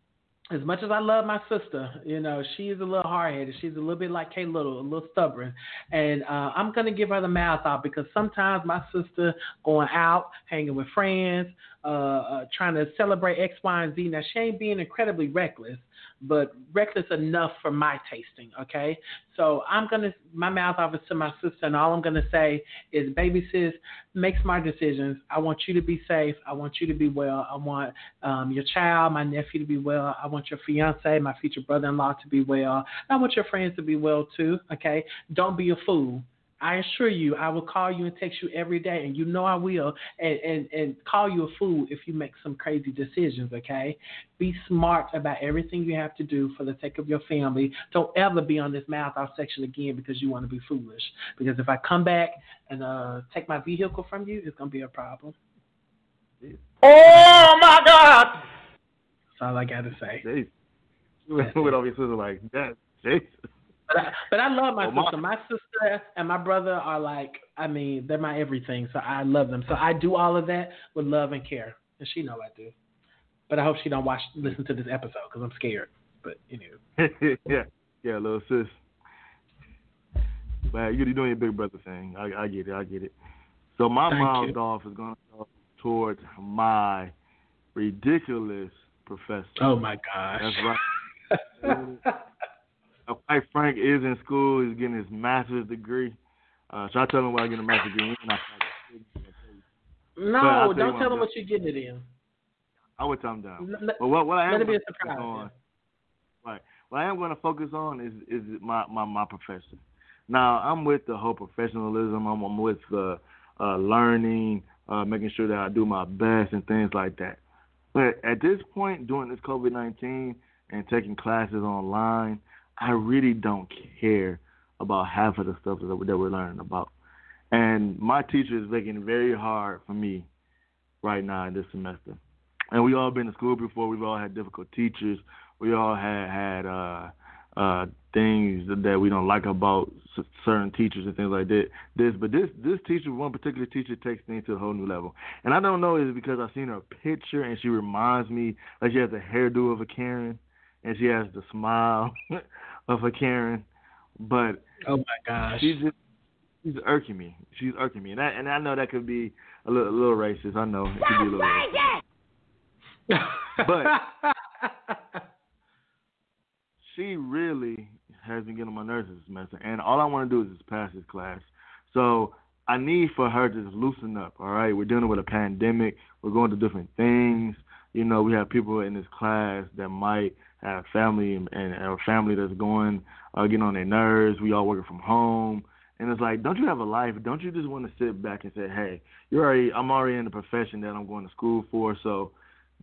Speaker 2: as much as I love my sister, you know, she's a little hard headed. She's a little bit like K Little, a little stubborn. And uh, I'm going to give her the mouth out because sometimes my sister going out, hanging with friends, uh, uh, trying to celebrate X, Y, and Z. Now, she ain't being incredibly reckless, but reckless enough for my tasting, okay? So I'm to, my mouth off is to my sister, and all I'm to say is, baby sis, make smart decisions. I want you to be safe. I want you to be well. I want um, your child, my nephew to be well. I want your fiance, my future brother in law to be well. I want your friends to be well too, okay? Don't be a fool. I assure you, I will call you and text you every day, and you know I will, and, and, and call you a fool if you make some crazy decisions, okay? Be smart about everything you have to do for the sake of your family. Don't ever be on this mouth off section again because you want to be foolish. Because if I come back and uh, take my vehicle from you, it's going to be a problem.
Speaker 1: Oh, my God!
Speaker 2: That's all I got to say.
Speaker 1: Jeez. With all your sister like that. Jesus.
Speaker 2: But I, but I love my well, sister. My sister and my brother are like, I mean, they're my everything. So I love them. So I do all of that with love and care, and she know I do. But I hope she don't watch, listen to this episode because I'm scared. But you know.
Speaker 1: yeah, yeah, little sis. But you're doing your big brother thing. I, I get it. I get it. So my
Speaker 2: Thank
Speaker 1: mom's
Speaker 2: you.
Speaker 1: off is going to go towards my ridiculous professor.
Speaker 2: Oh my gosh.
Speaker 1: That's right. uh, frank is in school. He's getting his master's degree. Uh, so I tell him what I get a master's degree.
Speaker 2: No, don't tell him what you're getting it in.
Speaker 1: I would tell him that.
Speaker 2: Let,
Speaker 1: but what, what I am
Speaker 2: let it be a
Speaker 1: focus
Speaker 2: surprise.
Speaker 1: on, right? What I am going to focus on is is my my my profession. Now I'm with the whole professionalism. I'm, I'm with the uh, learning, uh, making sure that I do my best and things like that. But at this point, during this COVID nineteen and taking classes online, I really don't care about half of the stuff that, that we're learning about. And my teacher is making it very hard for me right now in this semester. And we all been to school before. We've all had difficult teachers. We all had had uh, uh, things that we don't like about certain teachers and things like that. This, but this this teacher, one particular teacher, takes things to a whole new level. And I don't know is it because I've seen her picture and she reminds me like she has the hairdo of a Karen and she has the smile of a Karen. But
Speaker 2: oh my gosh,
Speaker 1: she's just she's irking me. She's irking me, and I and I know that could be a little, a little racist. I know it could be a little racist. but she really has been getting on my nerves this semester, and all I want to do is just pass this class. So I need for her to just loosen up. All right, we're dealing with a pandemic. We're going to different things. You know, we have people in this class that might have family and, and a family that's going uh, getting on their nerves. We all working from home, and it's like, don't you have a life? Don't you just want to sit back and say, hey, you're already, I'm already in the profession that I'm going to school for, so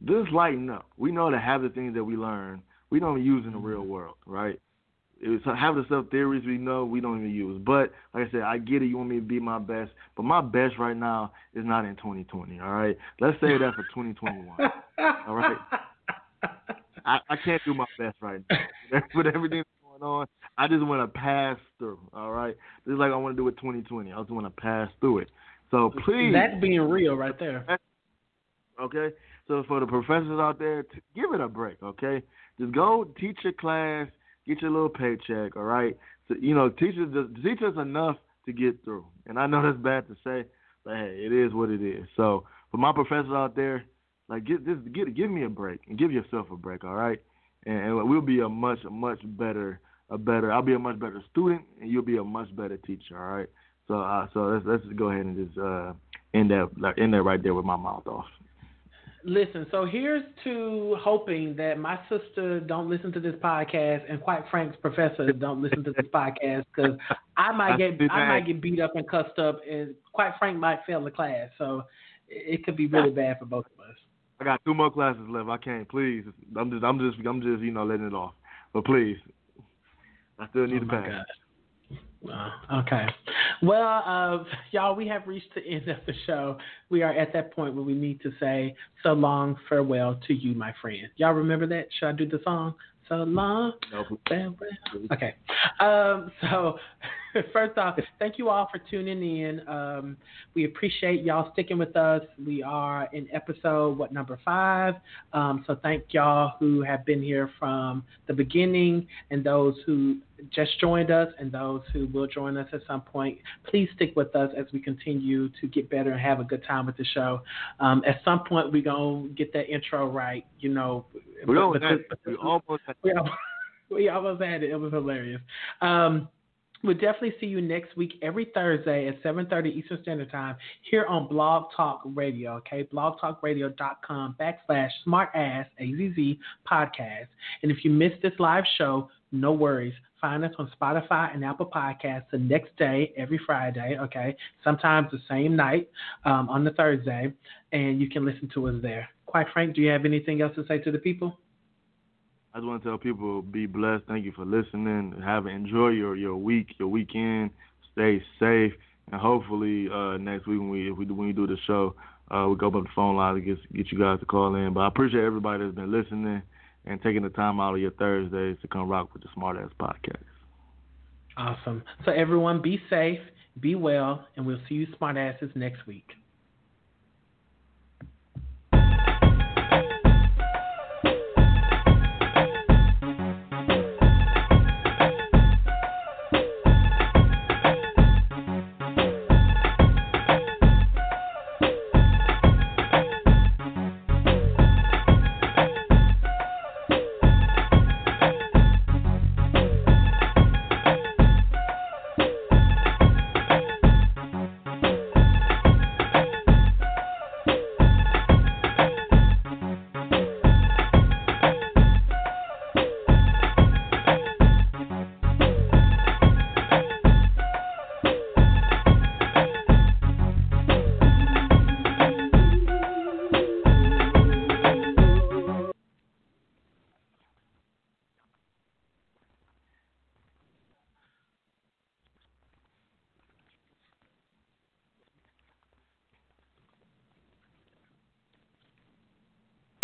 Speaker 1: just lighten up. We know to have the things that we learn, we don't use in the real world, right? It's have the stuff theories we know we don't even use. But like I said, I get it. You want me to be my best, but my best right now is not in 2020. All right, let's say that for 2021. all right. I, I can't do my best right now. With everything that's going on, I just want to pass through. All right, this is like I want to do with 2020. I just want to pass through it. So please,
Speaker 2: that's being real right there.
Speaker 1: Okay, so for the professors out there, t- give it a break. Okay, just go teach your class, get your little paycheck. All right, so you know, teach us teach us enough to get through. And I know that's bad to say, but hey, it is what it is. So for my professors out there like, get this, get give me a break and give yourself a break, all right? And, and we'll be a much, much better, a better. I'll be a much better student, and you'll be a much better teacher, all right? So, uh, so let's let's just go ahead and just uh, end that like, end that right there with my mouth off.
Speaker 2: Listen, so here's to hoping that my sister don't listen to this podcast, and quite Frank's professor don't listen to this podcast because I might get I might get beat up and cussed up, and quite Frank might fail the class. So it could be really bad for both of us.
Speaker 1: I got two more classes left. I can't. Please, I'm just, I'm just, I'm just, you know, letting it off. But please, I still need
Speaker 2: oh
Speaker 1: to pass.
Speaker 2: God. Uh, okay. Well, uh, y'all, we have reached the end of the show. We are at that point where we need to say so long, farewell to you, my friend. Y'all remember that? Should I do the song? So long, farewell. Okay. Um, so, first off, thank you all for tuning in. Um, we appreciate y'all sticking with us. We are in episode, what, number five? Um, so, thank y'all who have been here from the beginning and those who just joined us and those who will join us at some point. Please stick with us as we continue to get better and have a good time with the show. Um, at some point, we're going to get that intro right, you know.
Speaker 1: We, almost had, we almost had
Speaker 2: we almost, we almost had it. It was hilarious. Um, We'll definitely see you next week every Thursday at 7.30 Eastern Standard Time here on Blog Talk Radio, okay? blogtalkradio.com backslash smartass, A-Z-Z, podcast. And if you missed this live show, no worries. Find us on Spotify and Apple Podcasts the next day, every Friday, okay? Sometimes the same night um, on the Thursday, and you can listen to us there. Quite frank, do you have anything else to say to the people?
Speaker 1: I just want to tell people be blessed. Thank you for listening. Have enjoy your your week, your weekend. Stay safe, and hopefully uh, next week when we if we when we do the show, uh, we go up the phone line to get get you guys to call in. But I appreciate everybody that's been listening and taking the time out of your Thursdays to come rock with the Smart Azz Podcast.
Speaker 2: Awesome. So everyone, be safe, be well, and we'll see you smart asses next week.